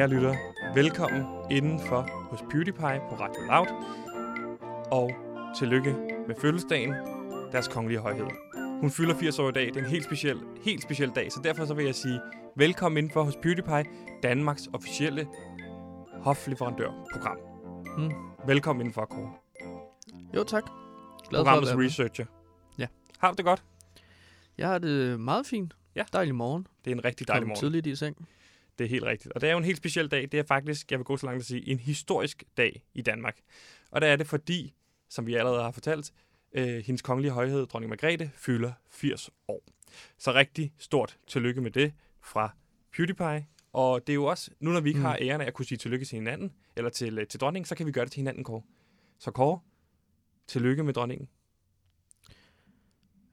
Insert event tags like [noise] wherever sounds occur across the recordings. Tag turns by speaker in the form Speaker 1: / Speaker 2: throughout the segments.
Speaker 1: Kære lyttere, velkommen indenfor hos PewDiePie på Radio Loud. Og tillykke med fødselsdagen, deres kongelige højhed. Hun fylder 80 år i dag. Det er en helt speciel, helt speciel dag, så derfor så vil jeg sige velkommen indenfor hos PewDiePie, Danmarks officielle hofleverandørprogram.
Speaker 2: Mm.
Speaker 1: Velkommen indenfor, Kåre.
Speaker 2: Jo, tak. Glad for at
Speaker 1: Programmets
Speaker 2: være
Speaker 1: researcher.
Speaker 2: Ja.
Speaker 1: Har du det godt?
Speaker 2: Jeg har det meget fint.
Speaker 1: Ja.
Speaker 2: Dejlig morgen.
Speaker 1: Det er en rigtig dejlig
Speaker 2: Kom
Speaker 1: morgen.
Speaker 2: tidligt i seng.
Speaker 1: Det er helt rigtigt. Og det er jo en helt speciel dag. Det er faktisk, jeg vil gå så langt at sige, en historisk dag i Danmark. Og der er det fordi, som vi allerede har fortalt, øh, hendes kongelige højhed, dronning Margrethe, fylder 80 år. Så rigtig stort tillykke med det fra PewDiePie. Og det er jo også, nu når vi ikke
Speaker 2: Mm.
Speaker 1: mm. har æren af at kunne sige tillykke til hinanden, eller til, øh, til dronningen, så kan vi gøre det til hinanden, Kåre. Så Kåre, tillykke med dronningen.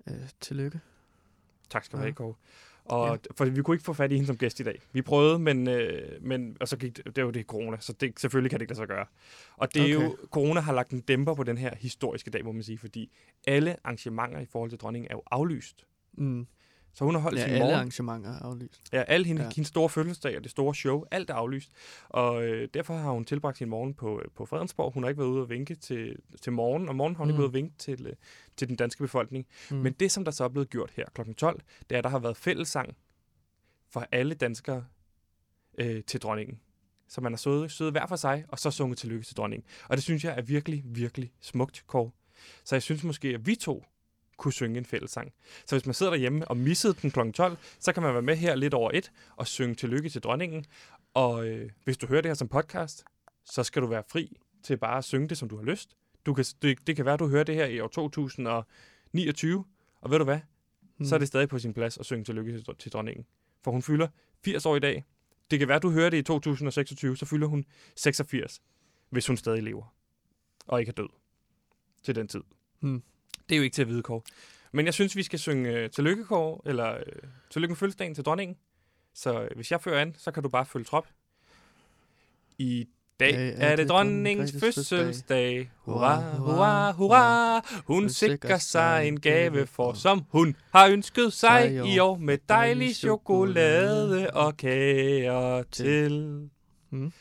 Speaker 2: Øh, tillykke.
Speaker 1: Tak skal du
Speaker 2: Ja.
Speaker 1: have, Kåre. Og
Speaker 2: Ja.
Speaker 1: for vi kunne ikke få fat i hende som gæst i dag. Vi prøvede, men, øh, men og så gik det, det er jo det corona, så det, selvfølgelig kan det ikke lade sig gøre. Og det er
Speaker 2: Okay.
Speaker 1: jo, corona har lagt en dæmper på den her historiske dag, må man sige, fordi alle arrangementer i forhold til dronningen er jo aflyst.
Speaker 2: Mm.
Speaker 1: Så hun har holdt
Speaker 2: Ja,
Speaker 1: sin
Speaker 2: alle
Speaker 1: morgen.
Speaker 2: arrangementer er aflyst.
Speaker 1: Ja, alle hende,
Speaker 2: Ja.
Speaker 1: hendes store fødselsdag og det store show, alt er aflyst. Og øh, derfor har hun tilbragt sin morgen på, på Fredensborg. Hun har ikke været ude og vinke til, til morgen, og morgen har hun mm. ikke været ude og vinke til, øh, til den danske befolkning.
Speaker 2: Mm.
Speaker 1: Men det, som der så er blevet gjort her kl. 12, det er, at der har været fællessang for alle danskere øh, til dronningen. Så man har siddet, siddet hver for sig, og så sunget tillykke til dronningen. Og det synes jeg er virkelig, virkelig smukt, Kåre. Så jeg synes måske, at vi to kunne synge en fællessang. Så hvis man sidder derhjemme og missede den kl. 12, så kan man være med her lidt over et og synge tillykke til dronningen. Og øh, hvis du hører det her som podcast, så skal du være fri til bare at synge det, som du har lyst. Du kan, det, det kan være, at du hører det her i år 2029, og ved du hvad?
Speaker 2: mm.
Speaker 1: så er det stadig på sin plads at synge tillykke til, til dronningen. For hun fylder 80 år i dag. Det kan være, at du hører det i 2026, så fylder hun 86, hvis hun stadig lever. Og ikke er død til den tid.
Speaker 2: Mm.
Speaker 1: Det er jo ikke til at vide, Kåre. Men jeg synes, vi skal synge uh, tillykke, Kåre, eller uh, tillykke med fødselsdagen til dronningen. Så uh, hvis jeg fører an, så kan du bare følge trop. I dag
Speaker 2: Dag
Speaker 1: er det dronningens fødselsdag. Hurra, hurra, hurra. Hun sikrer sig en gave for, som hun har ønsket sig i år med dejlig chokolade og kager til.
Speaker 2: Mm.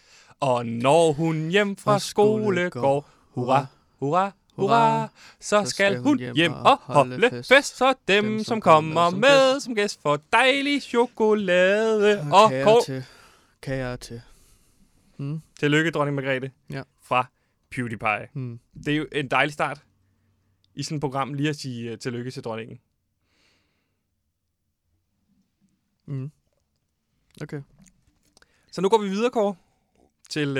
Speaker 1: Og når hun hjem fra skole går, hurra, hurra, hurra, så skal hun hjem og holde fest, så dem, som kommer med som gæst får dejlig chokolade og
Speaker 2: Og
Speaker 1: kål.
Speaker 2: til. Kager til. Mm.
Speaker 1: Tillykke, dronning Margrethe,
Speaker 2: Ja.
Speaker 1: fra PewDiePie.
Speaker 2: Mm.
Speaker 1: Det er jo en dejlig start i sådan et program lige at sige uh, tillykke til dronningen.
Speaker 2: Mm. Okay.
Speaker 1: Så nu går vi videre, Kåre, til...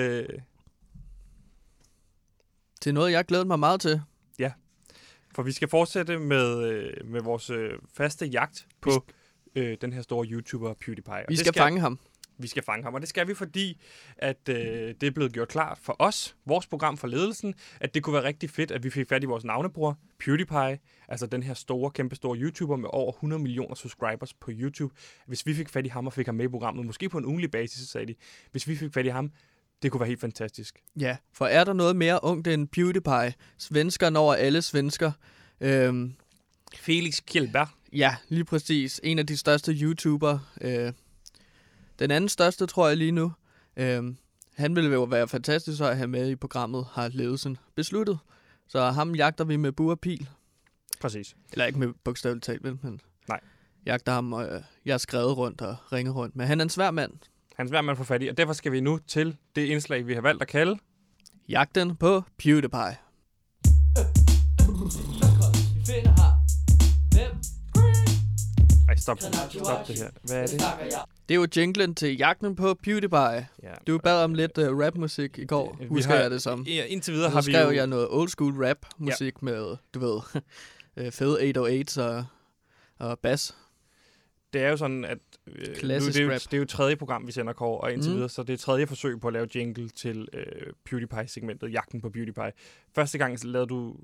Speaker 1: Øh,
Speaker 2: Til noget, jeg glæder mig meget til.
Speaker 1: for vi skal fortsætte med, øh, med vores øh, faste jagt på øh, den her store YouTuber PewDiePie. Og
Speaker 2: Vi
Speaker 1: det
Speaker 2: skal fange ham.
Speaker 1: Vi skal fange ham, og det skal vi, fordi at øh, det er blevet gjort klart for os, vores program for ledelsen, at det kunne være rigtig fedt, at vi fik fat i vores navnebror, PewDiePie, altså den her store, kæmpe store YouTuber med over 100 millioner subscribers på YouTube. Hvis vi fik fat i ham og fik ham med i programmet, måske på en ugenlig basis, så sagde de, hvis vi fik fat i ham, det kunne være helt fantastisk.
Speaker 2: Ja, for er der noget mere ungt end PewDiePie? Svenskeren over alle svensker. Øhm,
Speaker 1: Felix Kjellberg.
Speaker 2: ja, lige præcis. En af de største YouTuber. Øh, den anden største, tror jeg lige nu. Øhm, han ville jo være fantastisk at have med i programmet, har ledelsen besluttet. Så ham jagter vi med bur og pil.
Speaker 1: Præcis.
Speaker 2: Eller ikke med bogstaveligt talt? Men
Speaker 1: Nej.
Speaker 2: Jagter ham, og øh, jeg har skrevet rundt og ringet rundt. Men han er en svær mand.
Speaker 1: Han er svær med at få fat i, og derfor skal vi nu til det indslag, vi har valgt at kalde.
Speaker 2: Jagten på PewDiePie.
Speaker 1: Ej, stop, stop det her. Hvad er det?
Speaker 2: Det er jo jinglen til Jagten på PewDiePie.
Speaker 1: Ja.
Speaker 2: Du bad om lidt uh, rapmusik i går,
Speaker 1: Vi
Speaker 2: husker
Speaker 1: har-
Speaker 2: jeg det som.
Speaker 1: Ja, indtil videre har vi
Speaker 2: skrev
Speaker 1: jo...
Speaker 2: jeg noget old school rap musik ja. med, du ved, [laughs] øh, fede 808's og, og bass.
Speaker 1: det er jo sådan, at øh, nu,
Speaker 2: Klassisk
Speaker 1: det, er jo, det er jo tredje program, vi sender Kåre, og indtil
Speaker 2: Mm.
Speaker 1: videre, så det er tredje forsøg på at lave jingle til øh, PewDiePie-segmentet, Jagten på PewDiePie. Første gang lavede du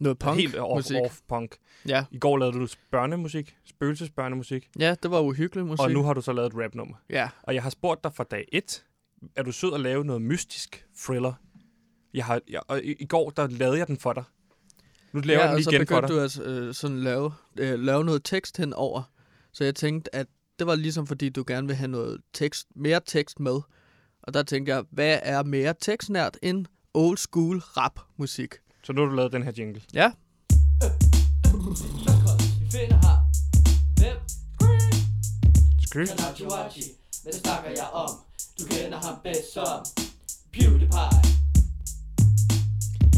Speaker 2: Noget punk
Speaker 1: helt off,
Speaker 2: musik.
Speaker 1: off punk.
Speaker 2: Ja.
Speaker 1: I går lavede du børnemusik, spøgelsesbørnemusik,
Speaker 2: ja, det var uhyggelig musik.
Speaker 1: og nu har du så lavet et rapnummer.
Speaker 2: Ja,
Speaker 1: Og jeg har spurgt dig fra dag 1, er du sød at lave noget mystisk thriller? Jeg har, jeg, og i, i går, der lavede jeg den for dig. Nu laver
Speaker 2: ja
Speaker 1: jeg den
Speaker 2: og så
Speaker 1: lige igen for
Speaker 2: begyndte
Speaker 1: dig.
Speaker 2: du at øh, sådan lave, øh, lave noget tekst henover. Så jeg tænkte, at det var ligesom fordi, du gerne vil have noget tekst, mere tekst med. Og der tænkte jeg, hvad er mere tekstnært end old school rap musik?
Speaker 1: Så nu har du lavet den her jingle.
Speaker 2: Ja,
Speaker 3: Vi finder her. Hvem?
Speaker 1: Skry.
Speaker 3: Kanachiwachi. Men det snakker jeg om. Du kender ham bedst som PewDiePie.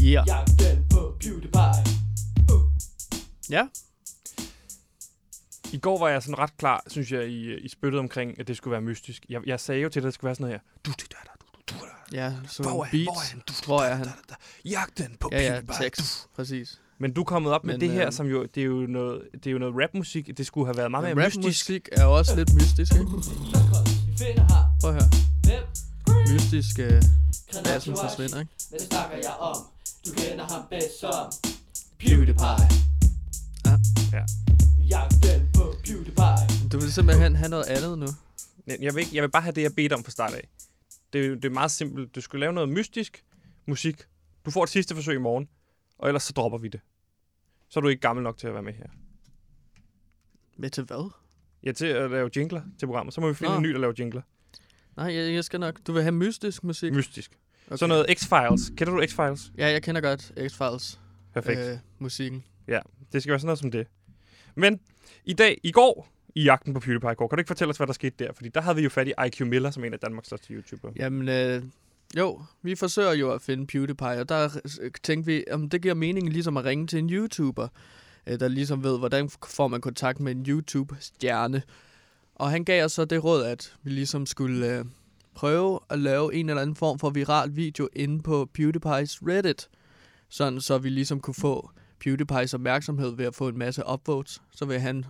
Speaker 2: yeah.
Speaker 3: Jagten på PewDiePie.
Speaker 2: Ja,
Speaker 1: i går var jeg sådan ret klar, synes jeg, i, i spyttet omkring, at det skulle være mystisk. Jeg, jeg sagde jo til dig, at det skulle være sådan noget her. Du, du, du, du,
Speaker 2: ja, så
Speaker 1: Hvor er han?
Speaker 2: beats.
Speaker 1: Hvor er han? Du,
Speaker 2: Hvor er han?
Speaker 1: Jagten på
Speaker 2: Ja, ja, tekst. Præcis.
Speaker 1: Men du er kommet op med
Speaker 2: Men,
Speaker 1: det her, som jo, det er jo noget, det er jo noget rapmusik. Det skulle have været meget mere mystisk.
Speaker 2: rapmusik er jo også lidt mystisk, ikke? Prøv at høre.
Speaker 3: Hvem?
Speaker 2: Mystisk øh, bassen
Speaker 3: Kanachiwachi.
Speaker 2: forsvinder, ikke?
Speaker 3: Hvad snakker jeg om. Du kender ham bedst som PewDiePie.
Speaker 2: Ja.
Speaker 1: Ja.
Speaker 3: Jagten på PewDiePie.
Speaker 2: Du vil simpelthen have noget andet nu.
Speaker 1: Jeg jeg vil, ikke, jeg vil bare have det, jeg bedte om fra start af. Det, er det er meget simpelt. Du skal lave noget mystisk musik. Du får et sidste forsøg i morgen, og ellers så dropper vi det. Så er du ikke gammel nok til at være med her.
Speaker 2: Med til hvad?
Speaker 1: Ja, til at lave jingler til programmet. Så må vi finde
Speaker 2: Nå.
Speaker 1: en ny, der laver jingler.
Speaker 2: Nej, jeg, jeg skal nok. Du vil have mystisk musik?
Speaker 1: Mystisk. Okay. Så noget X-Files. Kender du X-Files?
Speaker 2: Ja, jeg kender godt X-Files.
Speaker 1: Perfekt.
Speaker 2: Øh, musikken.
Speaker 1: Det skal være sådan noget som det. Men i dag, i går, i jagten på PewDiePie i går, kan du ikke fortælle os, hvad der skete der? Fordi der havde vi jo fat i IQ Miller, som er en af Danmarks største YouTubere.
Speaker 2: Jamen, øh, jo, vi forsøger jo at finde PewDiePie, og der tænkte vi, om det giver mening ligesom at ringe til en YouTuber, øh, der ligesom ved, hvordan får man kontakt med en YouTube-stjerne. Og han gav os så det råd, at vi ligesom skulle øh, prøve at lave en eller anden form for viral video inde på PewDiePie's Reddit. Sådan så vi ligesom kunne få PewDiePie's opmærksomhed ved at få en masse upvotes. Så vil han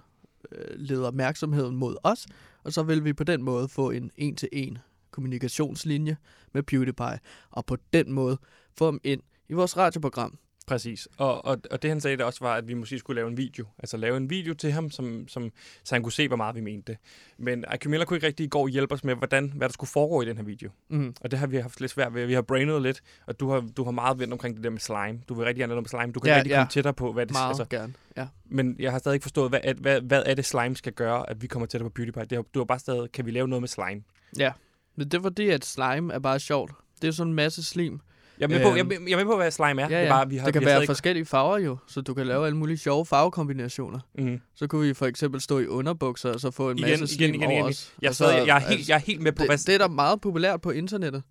Speaker 2: øh, lede opmærksomheden mod os, og så vil vi på den måde få en en-til-en kommunikationslinje med PewDiePie, og på den måde få ham ind i vores radioprogram.
Speaker 1: Præcis. Og, og, og det han sagde, det også var, at vi måske skulle lave en video. Altså lave en video til ham, som, som, så han kunne se, hvor meget vi mente det. Men IQ Miller kunne ikke rigtig i går hjælpe os med, hvordan, hvad der skulle foregå i den her video.
Speaker 2: Mm.
Speaker 1: Og det har vi haft lidt svært ved. Vi har brainet lidt, og du har, du har meget vendt omkring det der med slime. Du vil rigtig gerne noget med slime. Du kan
Speaker 2: Ja,
Speaker 1: rigtig
Speaker 2: ja.
Speaker 1: komme tættere på, hvad det
Speaker 2: Meget
Speaker 1: altså,
Speaker 2: gerne, ja.
Speaker 1: Men jeg har stadig ikke forstået, hvad, hvad, hvad er det slime skal gøre, at vi kommer tættere på PewDiePie. Det har, du har bare stadig, kan vi lave noget med slime?
Speaker 2: Ja, men det er fordi, at slime er bare sjovt. Det er sådan en masse slim.
Speaker 1: Jeg er med, på, jeg,
Speaker 2: Øhm,
Speaker 1: med- jeg er med på, hvad slime er.
Speaker 2: Ja,
Speaker 1: Det, er
Speaker 2: ja.
Speaker 1: bare, vi har,
Speaker 2: det kan
Speaker 1: vi har
Speaker 2: være
Speaker 1: stadig
Speaker 2: forskellige farver jo, så du kan lave alle mulige sjove farvekombinationer.
Speaker 1: Mhm.
Speaker 2: Så kunne vi for eksempel stå i underbukser, og så få en
Speaker 1: Igen,
Speaker 2: masse
Speaker 1: igen,
Speaker 2: slim
Speaker 1: igen,
Speaker 2: over
Speaker 1: igen.
Speaker 2: os.
Speaker 1: Jeg, er
Speaker 2: så,
Speaker 1: jeg, er helt, jeg er helt med på,
Speaker 2: det,
Speaker 1: hvad...
Speaker 2: det er da meget populært på internettet.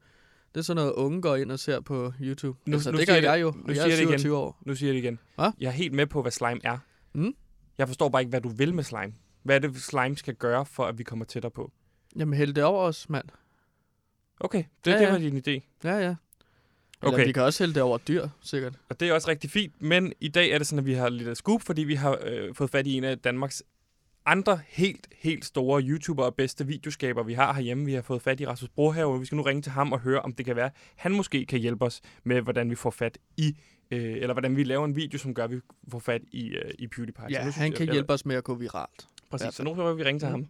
Speaker 2: Det er sådan noget, unge går ind og ser på YouTube.
Speaker 1: Nu-
Speaker 2: altså,
Speaker 1: nu
Speaker 2: det gør jeg
Speaker 1: det-
Speaker 2: jo,
Speaker 1: nu
Speaker 2: jeg er
Speaker 1: det igen.
Speaker 2: 27 år.
Speaker 1: Nu siger jeg det igen.
Speaker 2: Hva?
Speaker 1: Jeg er helt med på, hvad slime er.
Speaker 2: Mm.
Speaker 1: Jeg forstår bare ikke, hvad du vil med slime. Hvad er det, slime skal gøre, for at vi kommer tættere på?
Speaker 2: Jamen, hæld det over os, mand.
Speaker 1: Okay, det,
Speaker 2: Ja,
Speaker 1: det
Speaker 2: ja.
Speaker 1: var din idé.
Speaker 2: Ja, ja. Eller
Speaker 1: Okay.
Speaker 2: vi kan også hælde det over dyr, sikkert.
Speaker 1: Og det er også rigtig fint, men i dag er det sådan, at vi har lidt af scoop, fordi vi har øh, fået fat i en af Danmarks andre helt, helt store YouTuber og bedste videoskaber, vi har herhjemme. Vi har fået fat i Rasmus Brohave, og vi skal nu ringe til ham og høre, om det kan være, han måske kan hjælpe os med, hvordan vi får fat i, øh, eller hvordan vi laver en video, som gør, at vi får fat i, øh, i PewDiePie. Så
Speaker 2: Ja,
Speaker 1: nu
Speaker 2: han
Speaker 1: jeg-
Speaker 2: kan
Speaker 1: jeg-
Speaker 2: hjælpe os med at gå viralt.
Speaker 1: Præcis, så nu prøver vi ringe til
Speaker 2: Mm.
Speaker 1: ham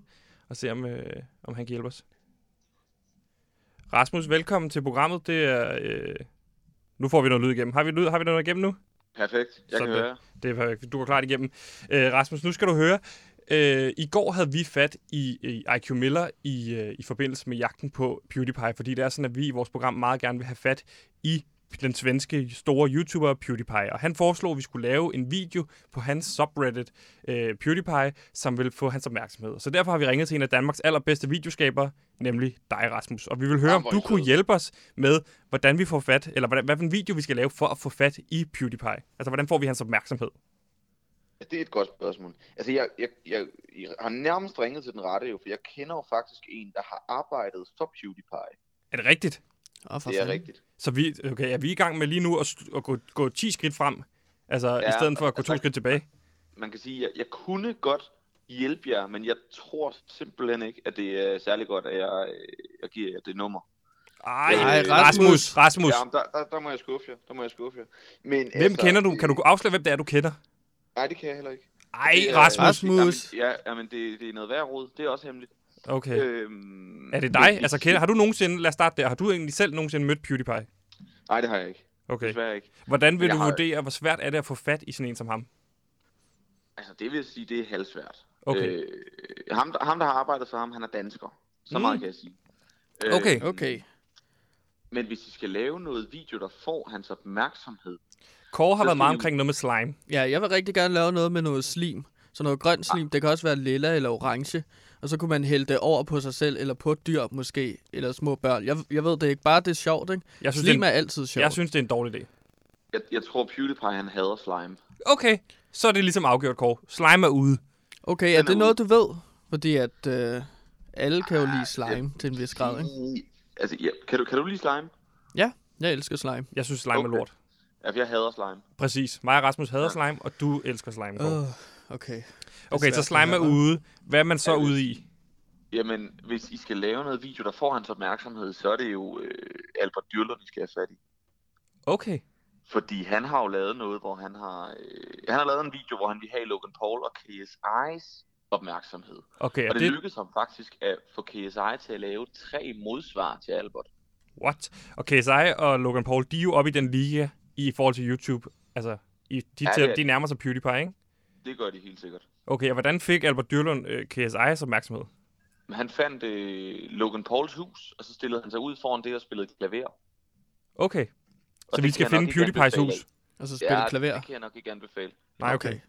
Speaker 1: og se, om, øh, om han kan hjælpe os. Rasmus, velkommen til programmet. Det er... Øh, nu får vi noget lyd igennem. Har vi, lyd, har vi noget igennem nu?
Speaker 4: Perfekt, jeg
Speaker 1: Sådan
Speaker 4: kan
Speaker 1: der.
Speaker 4: høre.
Speaker 1: Det er perfekt. Du går klart igennem. Øh, Rasmus, nu skal du høre. Øh, I går havde vi fat i, i IQ Miller i, øh, i forbindelse med jagten på PewDiePie, fordi det er sådan, at vi i vores program meget gerne vil have fat i den svenske store YouTuber PewDiePie. Og han foreslog, at vi skulle lave en video på hans subreddit øh, PewDiePie, som vil få hans opmærksomhed. Så derfor har vi ringet til en af Danmarks allerbedste videoskabere, nemlig dig, Rasmus. Og vi vil høre, om du kunne hjælpe os med, hvordan vi får fat, eller hvordan, hvad for en video vi skal lave for at få fat i PewDiePie. Altså, hvordan får vi hans opmærksomhed?
Speaker 4: Det er et godt spørgsmål. Altså, jeg, jeg, jeg, jeg har nærmest ringet til den rette jo, for jeg kender jo faktisk en, der har arbejdet for PewDiePie.
Speaker 1: Er det rigtigt?
Speaker 2: Åh, for
Speaker 4: Det er
Speaker 2: fanden.
Speaker 4: rigtigt.
Speaker 1: Så vi, okay, er vi i gang med lige nu at, st- at gå, gå 10 skridt frem? Altså, ja, i stedet for at gå to
Speaker 4: altså-
Speaker 1: skridt tilbage?
Speaker 4: Man kan sige, at jeg, jeg kunne godt hjælpe jer, men jeg tror simpelthen ikke, at det er særlig godt, at jeg, øh, jeg giver jer det nummer.
Speaker 1: Ej,
Speaker 4: Ej,
Speaker 1: Rasmus,
Speaker 2: Rasmus.
Speaker 4: Ja, men der, der, der må jeg skuffe jer. Der må jeg skuffe jer. Men, altså,
Speaker 1: Hvem kender du? Kan du afsløre, hvem det er, du kender?
Speaker 4: Nej, det kan jeg heller ikke.
Speaker 1: Ej,
Speaker 4: Det er-
Speaker 1: Rasmus.
Speaker 2: Rasmus.
Speaker 4: Jamen, ja, jamen, det, det er noget værd råd. Det er også hemmeligt.
Speaker 1: Okay.
Speaker 4: Øhm,
Speaker 1: Er det
Speaker 4: men
Speaker 1: dig?
Speaker 4: vi-
Speaker 1: Altså, kender, har du nogensinde, lad os starte der, har du egentlig selv nogensinde mødt PewDiePie?
Speaker 4: Nej, det har jeg ikke.
Speaker 1: Okay.
Speaker 4: Desværre ikke.
Speaker 1: Hvordan vil
Speaker 4: Jeg
Speaker 1: du
Speaker 4: har-
Speaker 1: vurdere, hvor svært er det at få fat i sådan en som ham?
Speaker 4: Altså, det vil sige, det er halvsvært.
Speaker 1: Okay.
Speaker 4: Øh, ham, der- ham, der har arbejdet for ham, han er dansker. Så
Speaker 1: Mm.
Speaker 4: meget kan jeg sige.
Speaker 1: Okay.
Speaker 4: Øh,
Speaker 2: Okay.
Speaker 4: Men hvis I skal lave noget video, der får hans opmærksomhed,
Speaker 1: Kåre har været meget omkring noget med slime.
Speaker 2: Ja, jeg vil rigtig gerne lave noget med noget slim. Så noget grønt slim, det kan også være lilla eller orange. Og så kunne man hælde det over på sig selv, eller på et dyr måske, eller små børn. Jeg, jeg ved det ikke, bare det er sjovt, ikke?
Speaker 1: Jeg synes,
Speaker 2: Slim
Speaker 1: er,
Speaker 2: er
Speaker 1: en,
Speaker 2: altid sjovt.
Speaker 1: jeg synes, det er en dårlig idé.
Speaker 4: jeg, jeg tror PewDiePie, han hader slime.
Speaker 1: Okay, så er det ligesom afgjort, Kåre. Slime er ude.
Speaker 2: Okay, er
Speaker 4: er
Speaker 2: det noget, du ved? Fordi at øh, alle kan jo lide slime til en vis grad, ikke?
Speaker 4: Altså, ja, kan, du, kan du lide slime?
Speaker 2: Ja, jeg elsker slime.
Speaker 1: Jeg synes, slime okay. er lort.
Speaker 4: Ja, jeg hader slime.
Speaker 1: Præcis. Mig og Rasmus hader slime, og du elsker slime, Kåre.
Speaker 2: Uh, okay.
Speaker 1: Okay, så slime er ude. Hvad er man så
Speaker 4: Ja,
Speaker 1: ude i?
Speaker 4: Jamen, hvis I skal lave noget video, der får hans opmærksomhed, så er det jo øh, Albert Dyrler, vi skal have fat i.
Speaker 1: Okay.
Speaker 4: Fordi han har jo lavet noget, hvor han har... Øh, han har lavet en video, hvor han vil have Logan Paul og KSI's opmærksomhed.
Speaker 1: Okay,
Speaker 4: Og
Speaker 1: og
Speaker 4: det,
Speaker 1: det...
Speaker 4: lykkedes ham faktisk at få KSI til at lave tre modsvar til Albert.
Speaker 1: What? Og KSI og Logan Paul, de er jo oppe i den liga i forhold til YouTube. Altså, i, de,
Speaker 4: Ja,
Speaker 1: ja,
Speaker 4: det er
Speaker 1: de nærmer sig PewDiePie, ikke?
Speaker 4: Det gør de helt sikkert.
Speaker 1: Okay, og hvordan fik Albert Dyrlund øh, KSI's opmærksomhed?
Speaker 4: Men han fandt øh, Logan Pauls hus, og så stillede han sig ud foran det og spillede klaver.
Speaker 1: Okay,
Speaker 4: Og
Speaker 1: så vi skal finde PewDiePie's hus.
Speaker 2: Og så spille
Speaker 4: Ja,
Speaker 2: klaver.
Speaker 4: det kan jeg nok ikke anbefale.
Speaker 1: Nej, okay.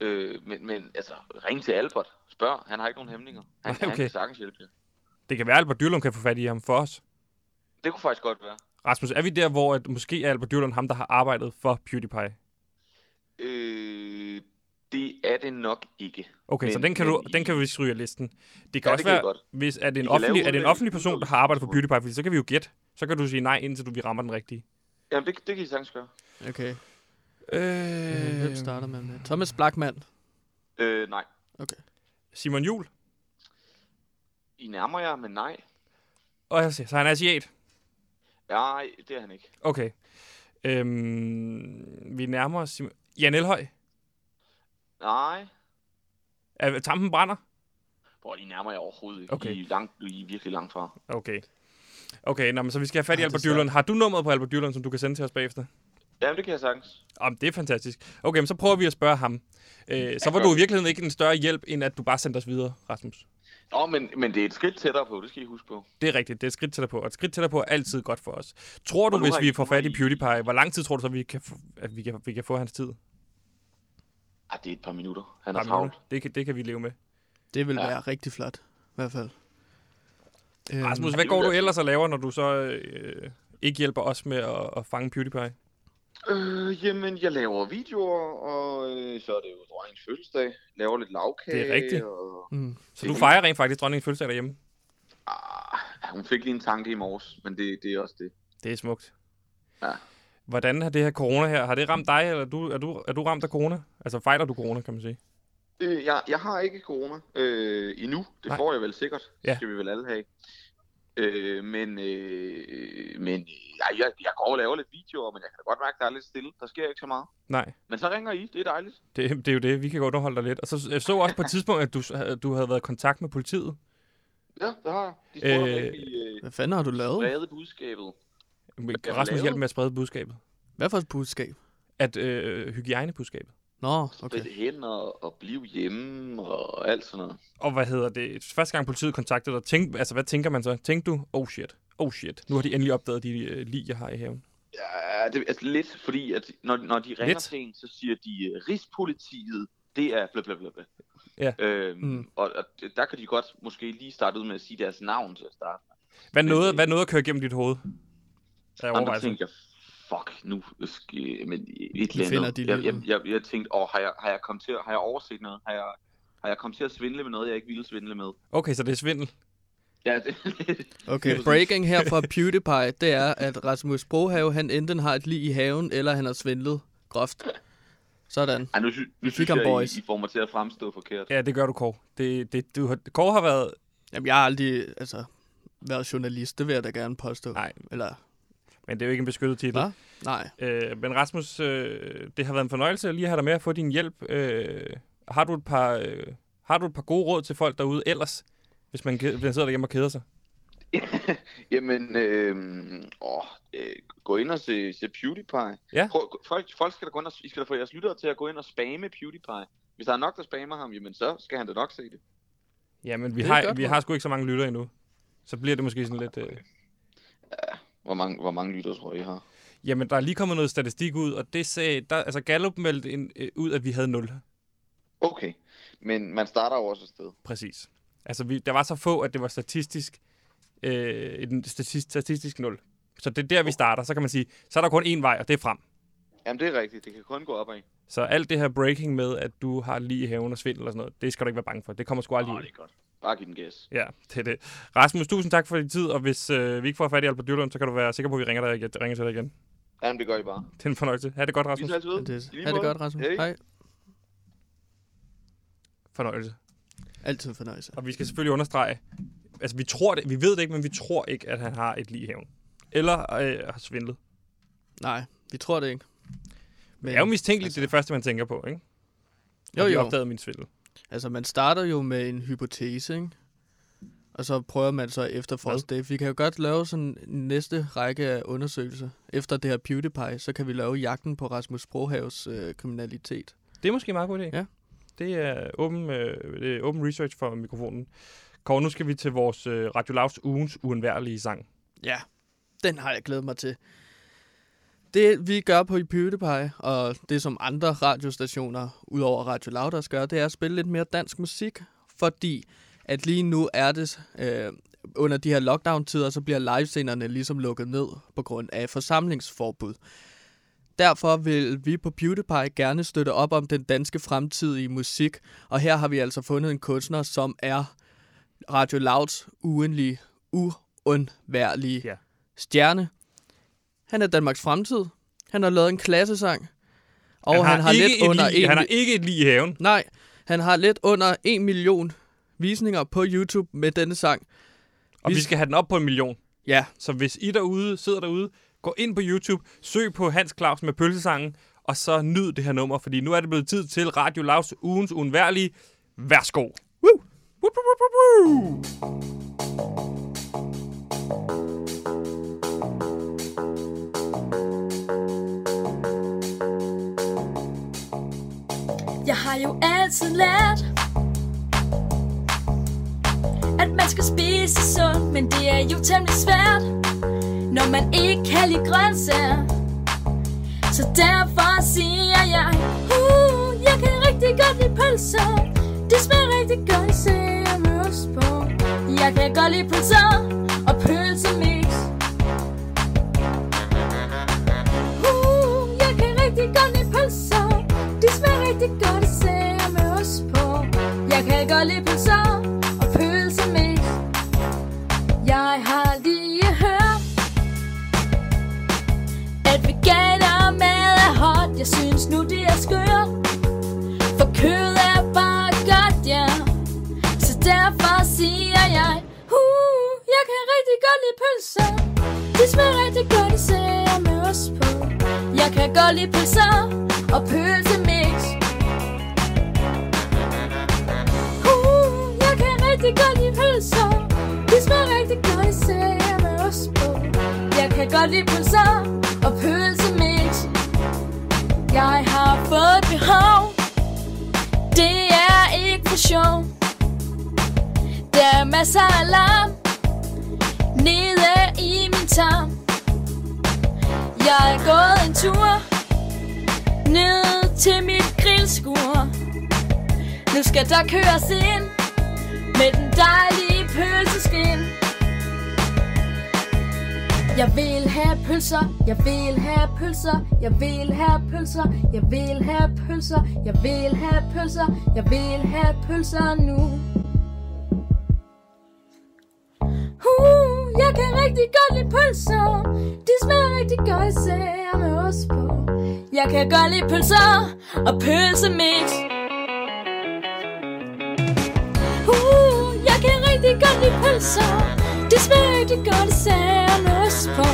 Speaker 4: Øh, men, men altså, ring til Albert. Spørg. Han har ikke nogen hæmninger. Han,
Speaker 1: Nej,
Speaker 4: han
Speaker 1: okay.
Speaker 4: kan sagtens hjælpe jer.
Speaker 1: Det kan være, at Albert Dyrlund kan få fat i ham for os.
Speaker 4: Det kunne faktisk godt være.
Speaker 1: Rasmus, er vi der, hvor at måske er Albert Dyrlund ham, der har arbejdet for PewDiePie?
Speaker 4: Øh, det er det nok ikke.
Speaker 1: Okay, men, så den kan, du, den kan vi stryge af listen. Det kan
Speaker 4: Ja,
Speaker 1: også
Speaker 4: det kan
Speaker 1: være,
Speaker 4: godt.
Speaker 1: hvis er det, en offentlig, er det en offentlig person, der har arbejdet for
Speaker 4: udvalgsspørgsmål.
Speaker 1: PewDiePie, fordi så kan vi jo gætte. Så kan du sige nej, indtil du vi rammer den rigtige.
Speaker 4: Jamen, det, det kan I sagtens gøre.
Speaker 2: Okay.
Speaker 1: Øh,
Speaker 2: Hvem starter man med? Thomas Blackman.
Speaker 4: Øh, nej.
Speaker 1: Simon Jul.
Speaker 4: I nærmer jer, men nej.
Speaker 1: Og jeg siger, så han er asiat.
Speaker 4: Nej, det er han ikke.
Speaker 1: Okay. Øhm, vi nærmer os Simon... Jan Elhøj.
Speaker 4: Nej.
Speaker 1: Er tampen brænder?
Speaker 4: Hvor I nærmer jer overhovedet ikke.
Speaker 1: Okay.
Speaker 4: I, er langt, I er virkelig langt fra.
Speaker 1: Okay. Okay, nå, men så vi skal have fat i
Speaker 2: Ah,
Speaker 1: Albert
Speaker 2: er
Speaker 1: Dyrlund. Har du nummeret på Albert Dyrlund, som du kan sende til os bagefter?
Speaker 4: Jamen, det kan jeg sagtens.
Speaker 1: Om det er fantastisk. Okay, men så prøver vi at spørge ham. Øh, så var du i
Speaker 4: vi.
Speaker 1: virkeligheden ikke en større hjælp, end at du bare sendte os videre, Rasmus.
Speaker 4: Nå, men, men det er et skridt tættere på, det skal I huske på.
Speaker 1: Det er rigtigt. Det er et skridt tættere på. Og et skridt tættere på er altid godt for os. Tror du, hvis vi får fat i PewDiePie, hvor lang tid tror du så, vi kan, at vi kan, vi kan få hans tid?
Speaker 4: Ah, det er et par minutter. Han er
Speaker 1: Par
Speaker 4: travlt.
Speaker 1: minutter? Det kan, det kan vi leve med.
Speaker 2: Det vil
Speaker 4: Ja.
Speaker 2: være rigtig flot. I hvert fald. Øhm,
Speaker 1: Rasmus,
Speaker 4: det
Speaker 1: hvad går du ellers og laver, når du så øh, ikke hjælper os med at, at fange PewDiePie?
Speaker 4: Øh, jamen, jeg laver videoer, og øh, så er det jo dronningens fødselsdag. Laver lidt lavkage.
Speaker 1: Det er rigtigt.
Speaker 4: Og,
Speaker 2: Mm.
Speaker 1: Så du fejrer rent faktisk dronningens fødselsdag derhjemme?
Speaker 4: ah, hun fik lige en tanke i morges, men det, det er også det.
Speaker 1: Det er smukt.
Speaker 4: Ja.
Speaker 1: Hvordan har det her corona her, har det ramt dig, eller er du, er du, er du ramt af corona? Altså fejler du corona, kan man sige?
Speaker 4: Øh, jeg, jeg har ikke corona øh, endnu. Det
Speaker 1: Nej.
Speaker 4: Får jeg vel sikkert. Det
Speaker 1: Ja.
Speaker 4: skal vi vel alle have. Øh, men øh, men jeg, jeg, jeg går og laver lidt videoer, men jeg kan da godt mærke, at der er lidt stille. Der sker ikke så meget.
Speaker 1: Nej,
Speaker 4: Men så ringer I. Det er dejligt.
Speaker 1: det, det er jo det. Vi kan godt underholde dig lidt. Og så jeg så også på et [laughs] tidspunkt, at du, du havde været i kontakt med politiet.
Speaker 4: Ja, det har jeg. De spurgte,
Speaker 1: Øh,
Speaker 4: øh, vi øh,
Speaker 2: Hvad fanden har du lavet?
Speaker 4: sprede budskabet.
Speaker 1: Rasmus
Speaker 4: lavet?
Speaker 1: hjælp med at sprede budskabet.
Speaker 2: Hvad for et budskab?
Speaker 1: At øh, hygiejnebudskabet.
Speaker 2: Nå,
Speaker 4: Okay.
Speaker 2: okay.
Speaker 4: Spredte hænder og blive hjemme og alt sådan noget.
Speaker 1: Og hvad hedder det? Første gang politiet kontaktede dig, tænk, altså hvad tænker man så? Tænkte du, oh shit, oh shit, nu har de endelig opdaget de øh, lig, jeg har i haven.
Speaker 4: Ja, det er altså lidt, fordi at når, når de ringer
Speaker 1: Lidt?
Speaker 4: til en, så siger de, uh, Rigspolitiet, det er bla bla bla bla.
Speaker 1: Ja.
Speaker 4: Øhm,
Speaker 2: Mm.
Speaker 4: og, og der kan de godt måske lige starte ud med at sige deres navn til at starte. med.
Speaker 1: Hvad nåede,
Speaker 4: øh,
Speaker 1: hvad nåede at køre gennem dit hoved? Der overvejelse.
Speaker 4: tænkte jeg, fuck, nu skal men et eller andet.
Speaker 2: de
Speaker 4: Jeg, jeg, jeg, jeg tænkte, åh, har jeg, har jeg kommet til, har jeg overset noget? Har jeg, har jeg kommet til at svindle med noget, jeg ikke ville svindle med?
Speaker 1: Okay, så det er svindel.
Speaker 4: Ja, det, [laughs]
Speaker 2: Okay, breaking her fra PewDiePie, det er, at Rasmus Brohave, han enten har et lig i haven, eller han har svindlet groft. Sådan.
Speaker 4: Ej, nu, sy- nu
Speaker 2: fik
Speaker 4: synes
Speaker 2: ham,
Speaker 4: jeg,
Speaker 2: boys.
Speaker 4: I, I får mig til at fremstå forkert.
Speaker 1: Ja, det gør du, Kåre. Det, det, du, har- Kåre har været...
Speaker 2: Jamen, jeg har aldrig altså, været journalist, det vil jeg da gerne påstå.
Speaker 1: Nej.
Speaker 2: Eller,
Speaker 1: Men det er jo ikke en beskyttet titel.
Speaker 2: hvad? Nej.
Speaker 1: Øh, men Rasmus, øh, det har været en fornøjelse at lige have dig med at få din hjælp. Øh, har, du et par, øh, har du et par gode råd til folk derude ellers, hvis man, hvis man sidder derhjemme og keder sig? [laughs]
Speaker 4: Jamen, øh, åh, øh, gå ind og se, se PewDiePie.
Speaker 1: Ja.
Speaker 4: Prøv, folk, folk skal da gå ind og, I skal da få jeres lyttere til at gå ind og spamme PewDiePie Hvis der er nok, der spammer ham, jamen så skal han da nok se det.
Speaker 1: Jamen, vi,
Speaker 2: Det
Speaker 1: har,
Speaker 2: godt,
Speaker 1: vi har sgu ikke så mange lyttere endnu. Så bliver det måske sådan lidt... Øh...
Speaker 4: Hvor mange, hvor mange lytter tror I har?
Speaker 1: Jamen, der er lige kommet noget statistik ud, og det sagde... Der, altså, Gallup meldte ind, øh, ud, at vi havde 0.
Speaker 4: Okay. Men man starter jo også et sted.
Speaker 1: Præcis. Altså, vi, der var så få, at det var statistisk... Øh, en statistisk, statistisk 0. Så det er der, vi starter. Så kan man sige, så er der kun én vej, og det er frem.
Speaker 4: Jamen, det er rigtigt. Det kan kun gå opad.
Speaker 1: Så alt det her breaking med, at du har lige i haven og svindel og sådan noget, det skal du ikke være bange for. Det kommer sgu aldrig ud.
Speaker 4: det er godt. Bare giv den gas.
Speaker 1: Ja, det er det. Rasmus, tusind tak for din tid, og hvis øh, vi ikke får fat i Albert Dyrlund, så kan du være sikker på, at vi ringer, dig, igen- ringer til dig igen.
Speaker 4: Jamen, det gør I bare.
Speaker 1: Det er en fornøjelse. Ha' det godt,
Speaker 4: Vi
Speaker 1: Rasmus.
Speaker 4: ses ved.
Speaker 2: Det, ha' det godt, Rasmus.
Speaker 4: Hej.
Speaker 2: Hej.
Speaker 1: Fornøjelse.
Speaker 2: Altid fornøjelse.
Speaker 1: Og vi skal selvfølgelig understrege, altså vi tror det, vi ved det ikke, men vi tror ikke, at han har et lige i haven. Eller øh, har svindlet.
Speaker 2: Nej, vi tror det ikke.
Speaker 1: Men det er jo mistænkeligt, det er det første, man tænker på, ikke?
Speaker 2: Jo,
Speaker 1: Har de
Speaker 2: jo.
Speaker 1: opdaget min svindel.
Speaker 2: Altså, man starter jo med en hypotese, ikke? Og så prøver man så efterforske det. Vi kan jo godt lave sådan næste række af undersøgelser. Efter det her PewDiePie, så kan vi lave jagten på Rasmus Brohavs øh, kriminalitet.
Speaker 1: Det er måske en meget god idé.
Speaker 2: Ja.
Speaker 1: Det er åben, øh, det er åben research for mikrofonen. Kåre, nu skal vi til vores øh, Radio Lavs ugens uundværlige sang.
Speaker 2: Ja, den har jeg glædet mig til. Det vi gør på i PewDiePie, og det som andre radiostationer, udover Radio Loud også gør, det er at spille lidt mere dansk musik, fordi at lige nu er det, øh, under de her lockdown-tider, så bliver livescenerne ligesom lukket ned på grund af forsamlingsforbud. Derfor vil vi på PewDiePie gerne støtte op om den danske fremtidige musik, og her har vi altså fundet en kunstner, som er Radio Louds uenlige, uundværlige
Speaker 1: Ja.
Speaker 2: stjerne. Han er Danmarks fremtid. Han har lavet en klassesang. Og han, han har
Speaker 1: ikke
Speaker 2: lidt under
Speaker 1: lige,
Speaker 2: en,
Speaker 1: han har ikke et lige i haven.
Speaker 2: Nej, han har lidt under en million visninger på YouTube med denne sang.
Speaker 1: Og
Speaker 2: Vi-
Speaker 1: vi skal have den op på en million.
Speaker 2: Ja,
Speaker 1: Så hvis I derude, sidder derude, gå ind på YouTube, søg på Hans Claus med pølsesangen, og så nyd det her nummer, fordi nu er det blevet tid til Radio Lavs ugens uundværlige. Værsgo. Woo! Woo, woo, woo, woo, woo.
Speaker 5: Altid lært At man skal spise sundt Men det er jo temmelig svært Når man ikke kan lide grøntsager. Så derfor siger jeg uh, Jeg kan rigtig godt lide pølser. Det smager rigtig godt især med ost på. Jeg kan godt lide pølser Og pølser med Jeg kan godt lide pølser og pølsemix Jeg har lige hørt At veganer mad er hot. Jeg synes nu det er skørt For kød er bare godt, ja. Så derfor siger jeg uh, Jeg kan rigtig godt lide pølser. De smager rigtig godt især med ost på. Jeg kan godt lide pølser og pølsemix rigtig godt lide pølser De smager rigtig godt især med ost på. Jeg kan godt lide pølser og pølsemix Jeg har fået behov. Det er ikke for sjov. Der er masser af larm Nede i min tarm. Jeg er gået en tur Ned til mit grillskur. Nu skal der køres ind dejlige pølseskin Jeg vil have pølser, jeg vil have pølser, jeg vil have pølser, jeg vil have pølser, jeg vil have pølser, jeg vil have pølser nu. Uh, jeg kan rigtig godt lide pølser, de smager rigtig godt især med ost på. Jeg kan godt lide pølser og pølsemix. Kan rigtig godt lide pølser, de smager rigtig godt især med ost på.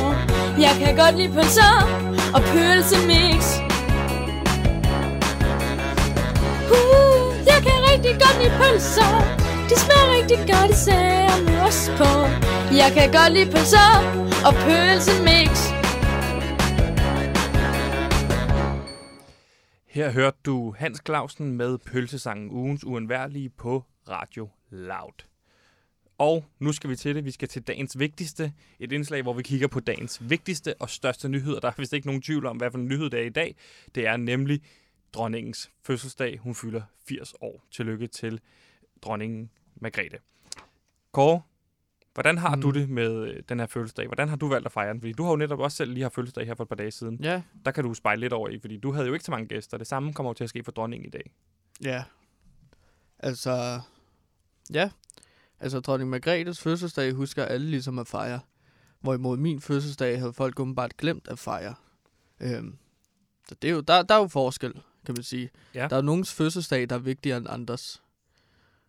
Speaker 5: Jeg kan godt lide pølser og pølsemix. Uh, jeg kan rigtig godt lide pølser De smager rigtig godt især med ost på Jeg kan godt lide pølser og pølsemix
Speaker 1: Her hørte du Hans Clausen med pølsesangen Ugens Uundværlige på Radio Loud. Og nu skal vi til det. Vi skal til dagens vigtigste. Et indslag, hvor vi kigger på dagens vigtigste og største nyheder. Der er vist ikke nogen tvivl om, hvad for en nyhed det er i dag. Det er nemlig dronningens fødselsdag. Hun fylder 80 år. Tillykke til dronningen Margrethe. Kåre, hvordan har mm. Du det med øh, den her fødselsdag? Hvordan har du valgt at fejre den? Fordi du har jo netop også selv lige haft fødselsdag her for et par dage siden.
Speaker 2: Ja,
Speaker 1: Der kan du spejle lidt over i, fordi du havde jo ikke så mange gæster. Det samme kommer jo til at ske for dronningen i dag.
Speaker 2: Ja. Altså, ja. Altså, dronning Margrethes fødselsdag husker alle ligesom at fejre. Hvorimod min fødselsdag havde folk åbenbart glemt at fejre. Øhm, så det er jo, der, der er jo forskel, kan man sige.
Speaker 1: Ja.
Speaker 2: Der er nogens fødselsdag, der er vigtigere end andres.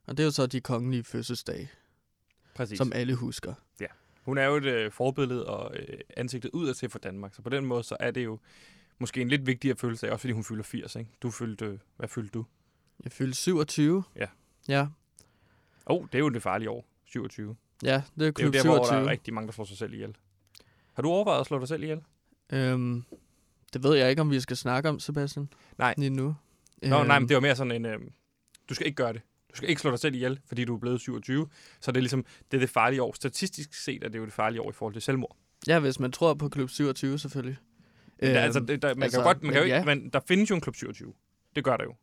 Speaker 2: Og det er jo så de kongelige fødselsdage,
Speaker 1: Præcis.
Speaker 2: som alle husker.
Speaker 1: Hun er jo et øh, forbillede og øh, ansigtet udad til for Danmark. Så på den måde, så er det jo måske en lidt vigtigere fødselsdag, også fordi hun fylder 80, ikke? Du fyldte, øh, hvad fyldte du?
Speaker 2: Jeg fyldte 27.
Speaker 1: Ja.
Speaker 2: Ja,
Speaker 1: oh, det er jo det farlige år, 27.
Speaker 2: ja det er
Speaker 1: Det er jo
Speaker 2: klub
Speaker 1: der, hvor der
Speaker 2: 27.
Speaker 1: er rigtig mange, der slår sig selv ihjel. Har du overvejet at slå dig selv ihjel?
Speaker 2: Øhm, det ved jeg ikke, om vi skal snakke om, Sebastian.
Speaker 1: Nej.
Speaker 2: Lige nu.
Speaker 1: Nå, nej,
Speaker 2: Øhm,
Speaker 1: men det var mere sådan en... Øh, du skal ikke gøre det. Du skal ikke slå dig selv ihjel, fordi du er blevet 27. Så det er ligesom, det er det farlige år. Statistisk set er det jo det farlige år i forhold til selvmord.
Speaker 2: Ja, hvis man tror på klub 27, selvfølgelig.
Speaker 1: Øhm, der, altså, det, der, man
Speaker 2: altså,
Speaker 1: kan godt, man kan jo
Speaker 2: ja.
Speaker 1: men der findes jo en klub 27. Det gør der jo.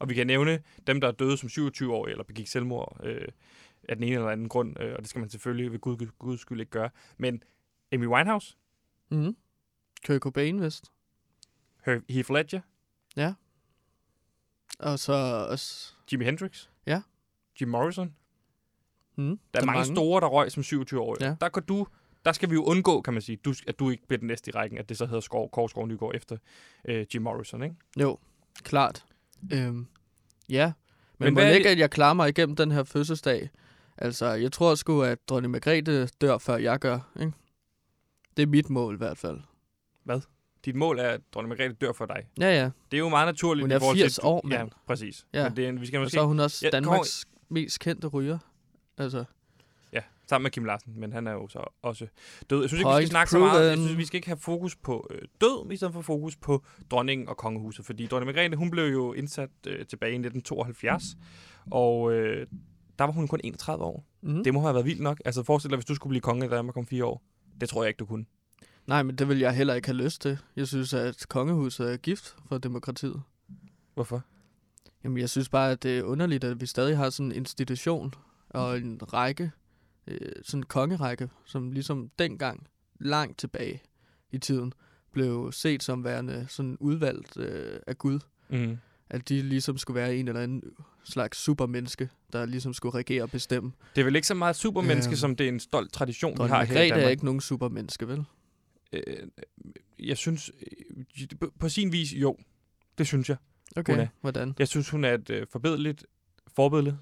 Speaker 1: Og vi kan nævne dem, der er døde som 27-årige, eller begik selvmord øh, af den ene eller anden grund, øh, og det skal man selvfølgelig ved Gud, Guds skyld ikke gøre. Men Amy Winehouse,
Speaker 2: Mm. Kurt Cobain, vist.
Speaker 1: Heath Ledger,
Speaker 2: Og så også...
Speaker 1: Jimi Hendrix,
Speaker 2: Ja.
Speaker 1: Jim Morrison.
Speaker 2: Mm.
Speaker 1: Der er mange, mange store, der røg som 27-årige.
Speaker 2: Ja.
Speaker 1: Der kan du der skal vi jo undgå, kan man sige, du, at du ikke bliver den næste i rækken, at det så hedder Skov, Korsgaard Nygaard efter øh, Jim Morrison, ikke?
Speaker 2: Jo, klart. Øhm, ja, men,
Speaker 1: Men
Speaker 2: må
Speaker 1: hvad
Speaker 2: ikke,
Speaker 1: det-
Speaker 2: at jeg klarer mig igennem den her fødselsdag. Altså, jeg tror sgu, at dronning Margrethe dør, før jeg gør. Ikke? Det er mit mål i hvert fald.
Speaker 1: Dit mål er, at dronning Margrethe dør for dig.
Speaker 2: Ja, ja.
Speaker 1: Det er jo meget naturligt.
Speaker 2: Hun er
Speaker 1: forhold
Speaker 2: 80
Speaker 1: til,
Speaker 2: år,
Speaker 1: Ja,
Speaker 2: mand.
Speaker 1: præcis.
Speaker 2: Ja.
Speaker 1: Men det er, vi skal
Speaker 2: Og
Speaker 1: måske...
Speaker 2: så er hun også
Speaker 1: Ja,
Speaker 2: Danmarks mest kendte ryger. Altså,
Speaker 1: Ja, sammen med Kim Larsen, men han er jo så også død. Jeg synes ikke, vi skal snakke så meget. Jeg
Speaker 2: proven.
Speaker 1: synes, vi skal ikke have fokus på øh, død, i stedet for fokus på dronningen og kongehuset. Fordi dronning Margrethe, hun blev jo indsat øh, tilbage i 1972, og øh, der var hun kun 31 år.
Speaker 2: mm.
Speaker 1: Det må have været vildt nok. Altså forestil dig, hvis du skulle blive konge i Danmark om fire år. Det tror jeg ikke, du kunne.
Speaker 2: Nej, men det vil jeg heller ikke have lyst til. Jeg synes, at kongehuset er gift for demokratiet.
Speaker 1: Hvorfor?
Speaker 2: Jamen, jeg synes bare, at det er underligt, at vi stadig har sådan en institution og en række, øh, sådan en kongerække, som ligesom dengang, langt tilbage i tiden, blev set som værende sådan udvalgt øh, af Gud.
Speaker 1: Mm.
Speaker 2: At de ligesom skulle være en eller anden slags supermenneske, der ligesom skulle regere og bestemme.
Speaker 1: Det er vel ikke så meget supermenneske,
Speaker 2: Øhm,
Speaker 1: som det er en stolt tradition, vi har her i
Speaker 2: Margrethe er
Speaker 1: Danmark.
Speaker 2: ikke nogen supermenneske, vel?
Speaker 1: Øh, jeg synes, øh, på- sin vis, jo. Det synes jeg.
Speaker 2: Okay, hvordan?
Speaker 1: Jeg synes, hun er et øh, forbederligt forbillede.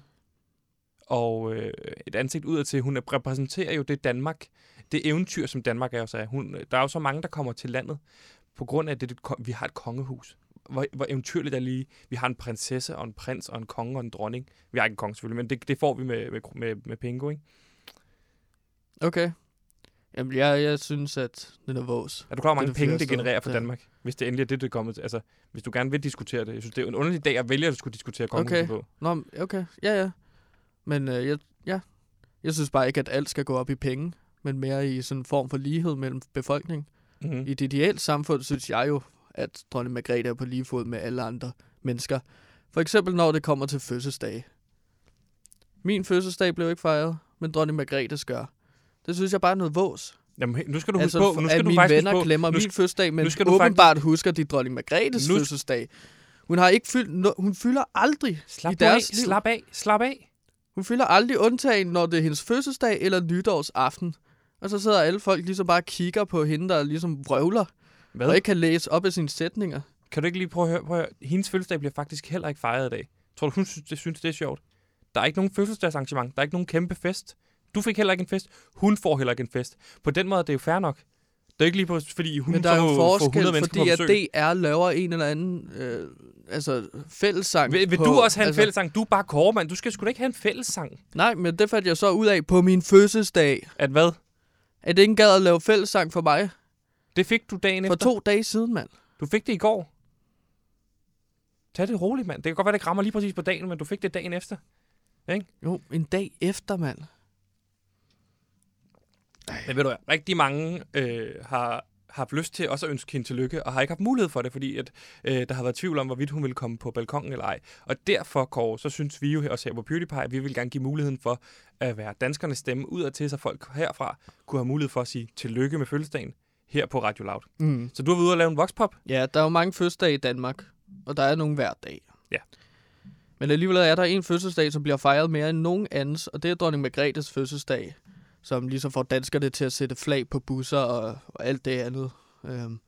Speaker 1: Og øh, et ansigt udad til. Hun er- repræsenterer jo det Danmark, det eventyr, som Danmark er er. Hun, der er jo så mange, der kommer til landet, på grund af, at det, vi har et kongehus. Hvor, hvor eventyrligt er lige. Vi har en prinsesse og en prins og en konge og en dronning. Vi har ikke en konge selvfølgelig, men det, det får vi med, med, med, med Pingo, ikke?
Speaker 2: Okay. Jamen, jeg, jeg synes, at den er vås.
Speaker 1: Er du klar, hvor
Speaker 2: Det
Speaker 1: mange
Speaker 2: det
Speaker 1: penge det genererer for
Speaker 2: Ja.
Speaker 1: Danmark? Hvis det endelig er det, det er kommet til. Altså, hvis du gerne vil diskutere det. Jeg synes, det er en underlig dag at vælge, at du skulle diskutere kongehuset
Speaker 2: Okay.
Speaker 1: på.
Speaker 2: Nå, okay. Ja, ja. Men øh, jeg, ja. jeg synes bare ikke, at alt skal gå op i penge, men mere i sådan en form for lighed mellem befolkningen.
Speaker 1: Mm-hmm.
Speaker 2: I et ideelt samfund synes jeg jo, at dronning Margrethe er på lige fod med alle andre mennesker. For eksempel når det kommer til fødselsdag. Min fødselsdag blev ikke fejret, men dronning Margrethes gør. Det synes jeg bare er noget vås.
Speaker 1: Jamen, nu skal du huske
Speaker 2: Altså,
Speaker 1: på, nu
Speaker 2: at
Speaker 1: skal du
Speaker 2: mine
Speaker 1: faktisk
Speaker 2: venner
Speaker 1: huske på,
Speaker 2: glemmer
Speaker 1: nu
Speaker 2: min fødselsdag, men
Speaker 1: nu skal du
Speaker 2: åbenbart husker de dronning Margrethes
Speaker 1: Nu-
Speaker 2: fødselsdag. Hun har ikke fyldt, no, hun fylder aldrig
Speaker 1: slap
Speaker 2: i
Speaker 1: nu af,
Speaker 2: deres liv.
Speaker 1: slap af, slap af.
Speaker 2: Hun fylder aldrig undtagen, når det er hendes fødselsdag eller nytårsaften. Og så sidder alle folk ligesom bare og kigger på hende, der ligesom vrøvler,
Speaker 1: Hvad?
Speaker 2: og ikke kan læse op af sine sætninger.
Speaker 1: Kan du ikke lige prøve at høre, prøve at høre? Hendes fødselsdag bliver faktisk heller ikke fejret i dag. Tror du, hun synes, det, synes, det er sjovt? Der er ikke nogen fødselsdagsarrangement. Der er ikke nogen kæmpe fest. Du fik heller ikke en fest. Hun får heller ikke en fest. På den måde det er det jo fair nok. Det er ikke lige på, fordi hun
Speaker 2: Men der er jo
Speaker 1: får 100
Speaker 2: forskel,
Speaker 1: mennesker
Speaker 2: fordi at. DR laver en eller anden øh, altså, fællessang.
Speaker 1: Vil, vil
Speaker 2: på,
Speaker 1: du også have en
Speaker 2: altså,
Speaker 1: fællessang? Du er bare kåremand. Du skal sgu da ikke have en fællessang.
Speaker 2: Nej, men det fandt jeg så ud af på min fødselsdag.
Speaker 1: At hvad?
Speaker 2: At ikke gad at lave fællessang for mig
Speaker 1: Det fik du dagen
Speaker 2: for
Speaker 1: efter.
Speaker 2: to dage siden, mand.
Speaker 1: Du fik det i går. Tag det roligt, mand. Det kan godt være, det ikke rammer lige præcis på dagen, men du fik det dagen efter.
Speaker 2: Jo, en dag efter, mand.
Speaker 1: Men ved du hvad, rigtig mange øh, har haft lyst til også at ønske hende tillykke, og har ikke haft mulighed for det, fordi at, øh, der har været tvivl om, hvorvidt hun ville komme på balkongen eller ej. Og derfor, Kåre, så synes vi jo også her på PewDiePie, at vi vil gerne give muligheden for at være danskernes stemme ud til, så folk herfra kunne have mulighed for at sige tillykke med fødselsdagen her på Radio Loud.
Speaker 2: Mm.
Speaker 1: Så du har været ude og lave en voxpop.
Speaker 2: Ja, der er jo mange fødselsdage i Danmark, og der er nogle hver dag.
Speaker 1: Ja.
Speaker 2: Men alligevel er der en fødselsdag, som bliver fejret mere end nogen andens, og det er dronning Margrethes fødselsdag, som ligesom får danskerne til at sætte flag på busser og, og alt det andet. Øhm.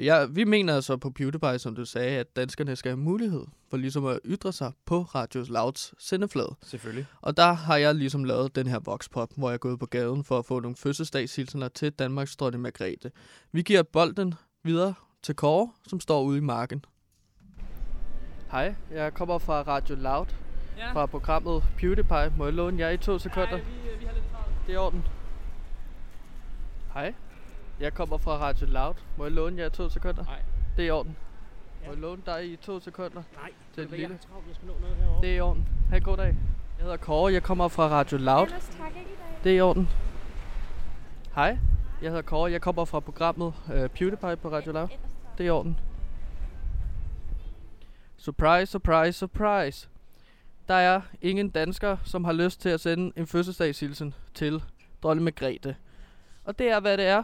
Speaker 2: Ja, vi mener altså på PewDiePie, som du sagde, at danskerne skal have mulighed for ligesom at ytre sig på Radio Louds sendeflade.
Speaker 1: Selvfølgelig.
Speaker 2: Og der har jeg ligesom lavet den her voxpop, hvor jeg er gået på gaden for at få nogle fødselsdagshilsener til Danmarks dronning Margrethe. Vi giver bolden videre til Kåre, som står ude i marken. Hej, jeg kommer fra Radio Loud,
Speaker 6: Ja.
Speaker 2: fra programmet PewDiePie. Må jeg låne jer i to sekunder?
Speaker 6: Nej, vi, vi har lidt travlt.
Speaker 2: Det er i orden. Hej, jeg kommer fra Radio Loud. Må jeg låne jer i to sekunder?
Speaker 6: Nej.
Speaker 2: Det er i orden. Må
Speaker 6: Ja.
Speaker 2: jeg låne dig i to sekunder?
Speaker 6: Nej,
Speaker 2: Det er
Speaker 6: jeg
Speaker 2: lille.
Speaker 6: har travlt. Jeg skal nå noget herovre.
Speaker 2: Det er i orden. Ha' god dag. Jeg hedder Kåre, jeg kommer fra Radio Loud.
Speaker 5: Ellers tak ikke i dag.
Speaker 2: Det er i orden. Hej, jeg hedder Kåre. Jeg kommer fra programmet uh, PewDiePie på Radio Loud. Det er i orden. Surprise, surprise, surprise. Der er ingen dansker, som har lyst til at sende en fødselsdagshilsen til dronning Margrethe. Og det er, hvad det er.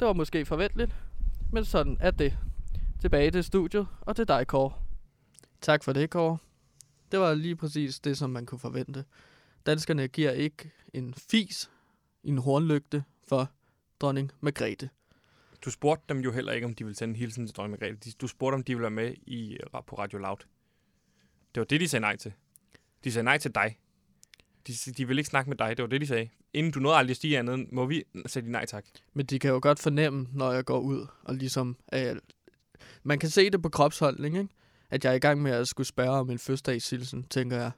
Speaker 2: Det var måske forventeligt, men sådan er det. Tilbage til studiet, og til dig, Kåre. Tak for det, Kåre. Det var lige præcis det, som man kunne forvente. Danskerne giver ikke en fis i en hornlygte for dronning Margrethe.
Speaker 1: Du spurgte dem jo heller ikke, om de ville sende en hilsen til dronning Margrethe. Du spurgte, om de ville være med i, på Radio Loud. Det var det, de sagde nej til. De sagde nej til dig. De, de ville ikke snakke med dig. Det var det, de sagde. Inden du nåede aldrig at stige andet, må vi de nej tak.
Speaker 2: Men de kan jo godt fornemme, når jeg går ud, og ligesom... Øh, man kan se det på kropsholdning, ikke? At jeg er i gang med at skulle spørge om en fødselsdagshilsen, tænker jeg.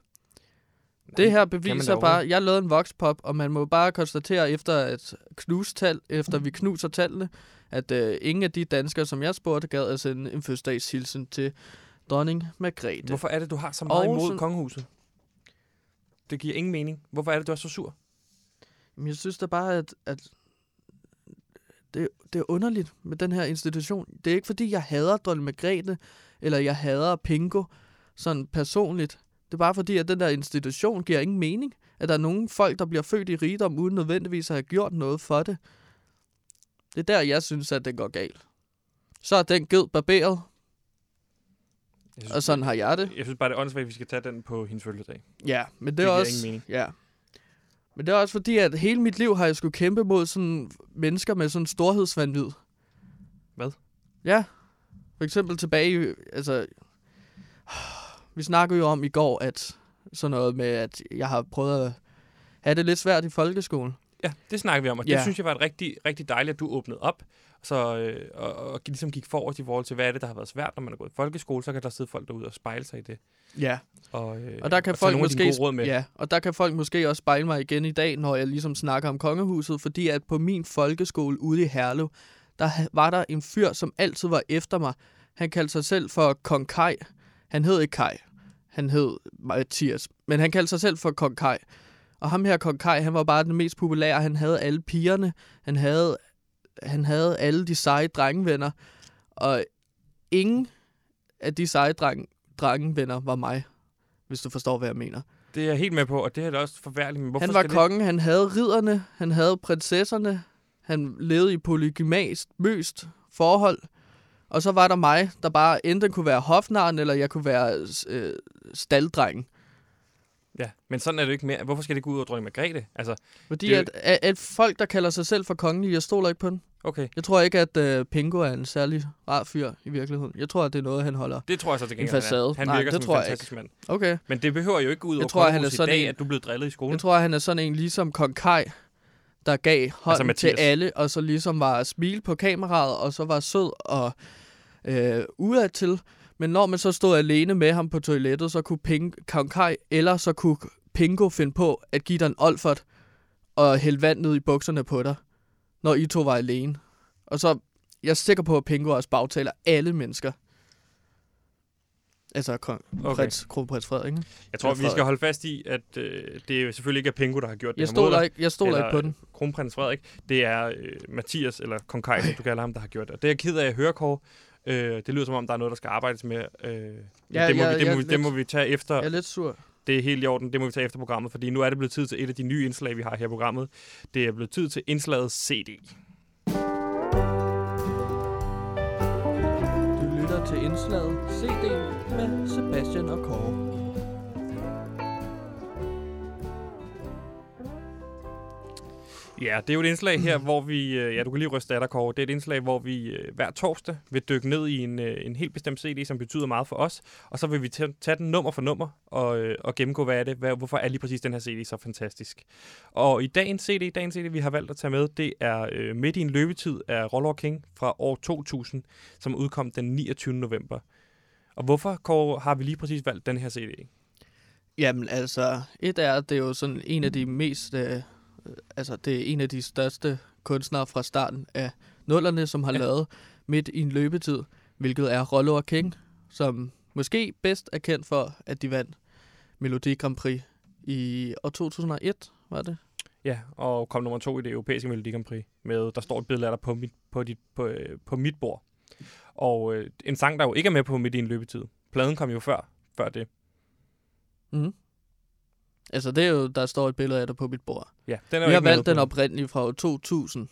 Speaker 2: Det her beviser bare, jeg lavede en voxpop, og man må bare konstatere efter at knuse tal, efter vi knuser tallene, at øh, ingen af de danskere, som jeg spurgte, gad at sende en fødselsdagshilsen til dronning Margrethe.
Speaker 1: Hvorfor er det, du har så meget
Speaker 2: Og
Speaker 1: imod kongehuset? Det giver ingen mening. Hvorfor er det, du er så sur?
Speaker 2: Jamen, jeg synes da bare, at, at det, det er underligt med den her institution. Det er ikke, fordi jeg hader dronning Margrethe, eller jeg hader Pingo sådan personligt. Det er bare fordi, at den der institution giver ingen mening. At der er nogle folk, der bliver født i rigdom, uden nødvendigvis at have gjort noget for det. Det er der, jeg synes, at det går galt. Så er den ged barberet,
Speaker 1: synes,
Speaker 2: og sådan har jeg det.
Speaker 1: Jeg synes bare, det er åndssvagt, at vi skal tage den på hendes fødselsdag.
Speaker 2: Ja, men det,
Speaker 1: Det
Speaker 2: er også...
Speaker 1: ingen mening.
Speaker 2: Ja. Men det er også fordi, at hele mit liv har jeg skulle kæmpe mod sådan mennesker med sådan storhedsvandvid.
Speaker 1: Hvad?
Speaker 2: Ja. For eksempel tilbage i, altså... Vi snakkede jo om i går, at sådan noget med, at jeg har prøvet at have det lidt svært i folkeskolen.
Speaker 1: Ja, det snakker vi om, og det
Speaker 2: Ja.
Speaker 1: synes jeg var et rigtig, rigtig dejligt, at du åbnede op, så, øh, og, og ligesom gik forrest i forhold til, hvad er det, der har været svært, når man er gået i folkeskole, så kan der sidde folk derude og spejle sig i det.
Speaker 2: Ja.
Speaker 1: Og, øh,
Speaker 2: Og der kan
Speaker 1: og
Speaker 2: folk måske
Speaker 1: råd med.
Speaker 2: ja, og der kan folk måske også spejle mig igen i dag, når jeg ligesom snakker om kongehuset, fordi at på min folkeskole ude i Herlev, der var der en fyr, som altid var efter mig. Han kaldte sig selv for Kong Kai. Han hed ikke Kai. Han hed Mathias. Men han kaldte sig selv for Kong Kai. Og ham her, Kong Kai, han var bare den mest populære. Han havde alle pigerne. Han havde, han havde alle de seje drengevenner. Og ingen af de seje dreng, drengevenner var mig, hvis du forstår, hvad jeg mener.
Speaker 1: Det er jeg helt med på, og det er da også forfærdeligt. Men
Speaker 2: Han var kongen, han havde ridderne, han havde prinsesserne, han levede i polygymast, møst forhold. Og så var der mig, der bare enten kunne være hofnaren, eller jeg kunne være øh, staldrengen.
Speaker 1: Det, ja, men sådan er det ikke mere. Hvorfor skal det gå ud over dronning Margrethe? Altså,
Speaker 2: Fordi
Speaker 1: Det er
Speaker 2: at, at, at folk, der kalder sig selv for kongelige, jeg stoler ikke på den.
Speaker 1: Okay.
Speaker 2: Jeg tror ikke, at øh, Pingo er en særlig rar fyr i virkeligheden. Jeg tror, at det er noget, han holder.
Speaker 1: Det tror jeg så til
Speaker 2: En
Speaker 1: gengæld, han er.
Speaker 2: facade.
Speaker 1: Han
Speaker 2: Nej,
Speaker 1: virker
Speaker 2: det
Speaker 1: som
Speaker 2: tror
Speaker 1: en
Speaker 2: jeg
Speaker 1: fantastisk mand.
Speaker 2: Okay.
Speaker 1: Men det behøver jo ikke gå ud over
Speaker 2: tror, han er
Speaker 1: kongehuset i
Speaker 2: sådan
Speaker 1: dag,
Speaker 2: en-
Speaker 1: at du blevet drillet i skolen.
Speaker 2: Jeg tror, han er sådan en ligesom Kong Kai, der gav hånden altså til alle, og så ligesom var at smile på kameraet, og så var sød og øh, udadtil. Men når man så stod alene med ham på toilettet, så kunne Ping, Kong Kai eller så kunne Pingo finde på at give dig en olfert og hælde vand ned i bukserne på dig, når I to var alene. Og så, jeg er sikker på, at Pingo også bagtaler alle mennesker. Altså kong,
Speaker 1: Okay.
Speaker 2: prins, kronprins Frederik. ikke?
Speaker 1: Jeg tror, vi skal holde fast i, at øh, det er selvfølgelig ikke er Pingo, der har gjort
Speaker 2: Jeg
Speaker 1: det her mod
Speaker 2: ikke, jeg stoler ikke på den.
Speaker 1: Kronprins Frederik. Det er øh, Mathias, eller Kong Kai, som du kalder ham, der har gjort det. Og det er jeg ked af at høre, Kåre. Øh, det lyder som om, der er noget, der skal arbejdes med. Øh,
Speaker 2: Ja,
Speaker 1: det, må
Speaker 2: ja,
Speaker 1: vi, det,
Speaker 2: ja,
Speaker 1: må vi, det
Speaker 2: lidt.
Speaker 1: må vi tage efter.
Speaker 2: Jeg er lidt sur.
Speaker 1: Det er helt i orden. Det må vi tage efter programmet, fordi nu er det blevet tid til et af de nye indslag, vi har her i programmet. Det er blevet tid til indslaget CD.
Speaker 2: Du lytter til indslaget CD med Sebastian og Kåre.
Speaker 1: Ja, det er jo et indslag her, hvor vi... øh, Ja, du kan lige ryste af dig, Kåre. Det er et indslag, hvor vi øh, hver torsdag vil dykke ned i en, øh, en helt bestemt CD, som betyder meget for os. Og så vil vi tage den nummer for nummer og, og gennemgå, hvad er det, hvad, hvorfor er lige præcis den her CD så fantastisk. Og i dagens CD, dagens CD, vi har valgt at tage med, det er øh, Midt i en løbetid af Roller King fra år 2000, som udkom den 29. november. Og hvorfor, Kåre, har vi lige præcis valgt den her CD?
Speaker 2: Jamen altså, et er, det er jo sådan en af de mest, øh, altså det er en af de største kunstnere fra starten af nullerne, som har
Speaker 1: Ja.
Speaker 2: ja. lavet midt i en løbetid, hvilket er Rollo og King, som måske bedst er kendt for, at de vandt Melodi Grand Prix i år 2001, var det?
Speaker 1: Ja, og kom nummer to i det europæiske Melodi Grand Prix. Med, der står et billede af dig på mit, på, dit, på, øh, på mit bord. Og øh, en sang, der jo ikke er med på midt i en løbetid. Pladen kom jo før, før det.
Speaker 2: Mm. Altså det er jo, der står et billede af dig på mit bord.
Speaker 1: Ja, den er
Speaker 2: Vi har valgt den oprindelige fra år 2000.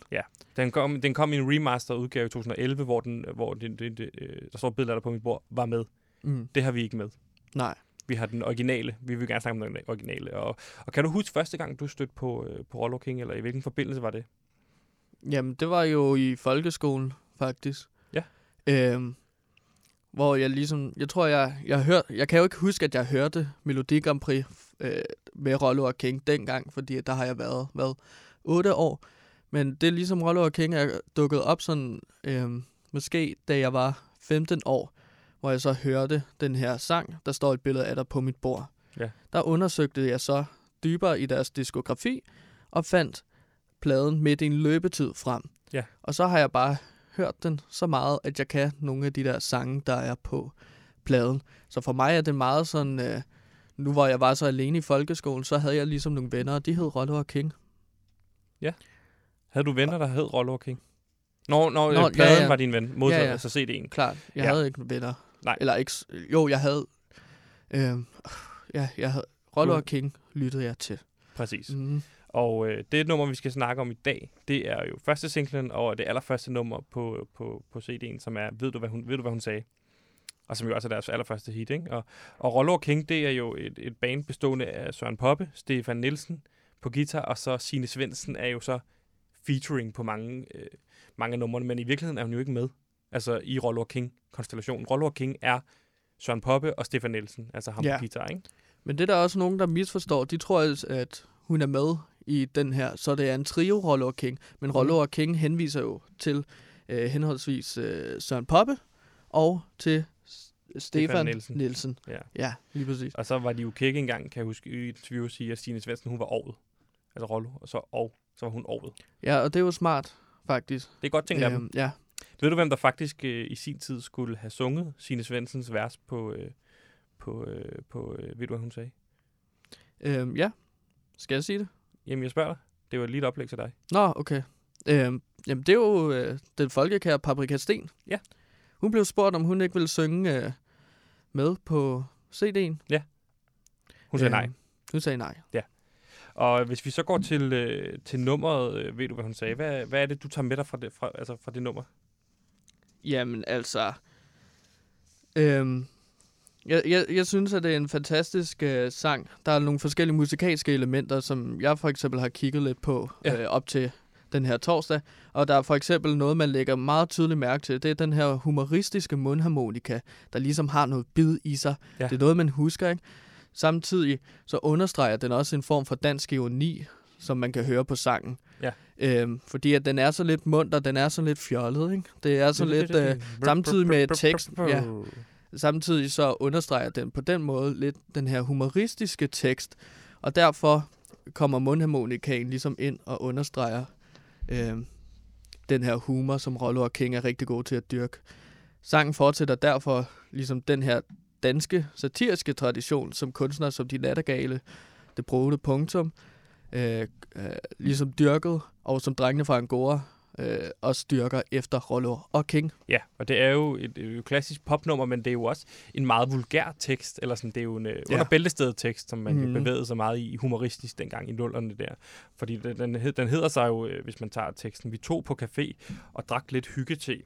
Speaker 1: Den kom, den kom i en remaster udgave i 2011, hvor, den, hvor det, det, det, øh, der står et billede af dig på mit bord, var med.
Speaker 2: Mm.
Speaker 1: Det har vi ikke med.
Speaker 2: Nej.
Speaker 1: Vi har den originale. Vi vil gerne snakke om den originale. Og, og kan du huske første gang, du stødte på, øh, på Rollo King, eller i hvilken forbindelse var det?
Speaker 2: Jamen, det var jo i folkeskolen, faktisk.
Speaker 1: Ja.
Speaker 2: Øhm, hvor jeg ligesom, jeg tror, jeg, jeg har hørt, jeg kan jo ikke huske, at jeg hørte Melodi Grand Prix øh, med Rollo og King dengang, fordi der har jeg været, været 8 år. Men det er ligesom Rollo og King er dukket op sådan, øhm, måske da jeg var 15 år, hvor jeg så hørte den her sang, der står et billede af dig på mit bord.
Speaker 1: Ja.
Speaker 2: Der undersøgte jeg så dybere i deres diskografi, og fandt pladen midt i en løbetid frem.
Speaker 1: Ja.
Speaker 2: Og så har jeg bare hørt den så meget, at jeg kan nogle af de der sange, der er på pladen. Så for mig er det meget sådan, øh, nu hvor jeg var så alene i folkeskolen, så havde jeg ligesom nogle venner, og de hed Rollo og King.
Speaker 1: Havde du venner, der hed Rollo King? Nå, nå,
Speaker 2: Nå, ja,
Speaker 1: pladen
Speaker 2: ja.
Speaker 1: var din ven, modsat
Speaker 2: Ja,
Speaker 1: ja,
Speaker 2: ja.
Speaker 1: altså CD'en.
Speaker 2: Klart, jeg
Speaker 1: Ja.
Speaker 2: havde ikke venner.
Speaker 1: Nej.
Speaker 2: Eller ikke, jo, jeg havde, øh, ja, jeg havde, Rollo og King lyttede jeg til.
Speaker 1: Præcis.
Speaker 2: Mm.
Speaker 1: Og øh, det nummer, vi skal snakke om i dag, det er jo første singlen og det allerførste nummer på, på, på CD'en, som er Ved du, hvad hun, ved du, hvad hun sagde? Og som jo også er deres allerførste hit, ikke? Og, og Rollo King, det er jo et, et band bestående af Søren Poppe, Stefan Nielsen på guitar, og så Signe Svendsen er jo så featuring på mange, øh, mange af numrene, men i virkeligheden er hun jo ikke med. Altså i Rollo King-konstellationen. Rollo King er Søren Poppe og Stefan Nielsen, altså ham
Speaker 2: Ja.
Speaker 1: på guitar, ikke?
Speaker 2: Men det er der også nogen, der misforstår. De tror, at hun er med i den her, så det er en trio, Rollo og King. Men Rollo og King henviser jo til øh, henholdsvis øh, Søren Poppe og til Stefan
Speaker 1: Nielsen.
Speaker 2: Nielsen.
Speaker 1: Ja.
Speaker 2: Ja, lige præcis.
Speaker 1: Og så var de jo kække engang, kan jeg huske, i et interview at sige, at Stine Svendsen, hun var året. Altså Rollo, og så og, så var hun året.
Speaker 2: Ja, og det er jo smart, faktisk.
Speaker 1: Det er godt tænkt af dem.
Speaker 2: Øhm, ja.
Speaker 1: Ved du, hvem der faktisk øh, i sin tid skulle have sunget Stine Svendsens vers på, øh, på, øh, på øh, ved du, hvad hun sagde?
Speaker 2: Øhm, ja. Skal jeg sige det?
Speaker 1: Jamen, jeg spørger dig. Det var lige et oplæg til dig.
Speaker 2: Nå, okay. Øhm, jamen, det er jo øh, den folkekære Paprika Sten.
Speaker 1: Ja.
Speaker 2: Hun blev spurgt, om hun ikke ville synge øh, med på CD'en.
Speaker 1: Hun sagde nej.
Speaker 2: Øhm, Hun sagde nej.
Speaker 1: Og hvis vi så går til, øh, til nummeret, øh, ved du, hvad hun sagde? Hvad, hvad er det, du tager med dig fra det, fra, altså fra det nummer?
Speaker 2: Jamen, altså... Øhm, jeg, jeg, jeg synes, at det er en fantastisk øh, sang. Der er nogle forskellige musikalske elementer, som jeg for eksempel har kigget lidt på
Speaker 1: Ja.
Speaker 2: øh, op til den her torsdag. Og der er for eksempel noget, man lægger meget tydeligt mærke til. Det er den her humoristiske mundharmonika, der ligesom har noget bid i sig.
Speaker 1: Ja.
Speaker 2: Det er noget, man husker, ikke? Samtidig så understreger den også en form for dansk ironi, som man kan høre på sangen.
Speaker 1: Ja.
Speaker 2: Øhm, fordi at den er så lidt munter, den er så lidt fjollet, ikke? Det er så lidt... Øh, samtidig med teksten, ja. Samtidig så understreger den på den måde lidt den her humoristiske tekst, og derfor kommer mundharmonikaen ligesom ind og understreger øh, den her humor, som Rollo og King er rigtig gode til at dyrke. Sangen fortsætter derfor ligesom den her danske satiriske tradition, som kunstnere som De Nattergale, Det Brugte Punktum, øh, øh, ligesom dyrket, og som drengene fra Angora øh, også dyrker efter Rollo og King.
Speaker 1: Ja, og det er jo et, et, klassisk popnummer, men det er jo også en meget vulgær tekst, eller sådan, det er jo en ja. under bæltestedet tekst, som man mm. Bevægede sig meget i humoristisk dengang i nullerne der. Fordi den, den, hed- den hedder sig jo, øh, hvis man tager teksten, vi tog på café og drak lidt hyggete,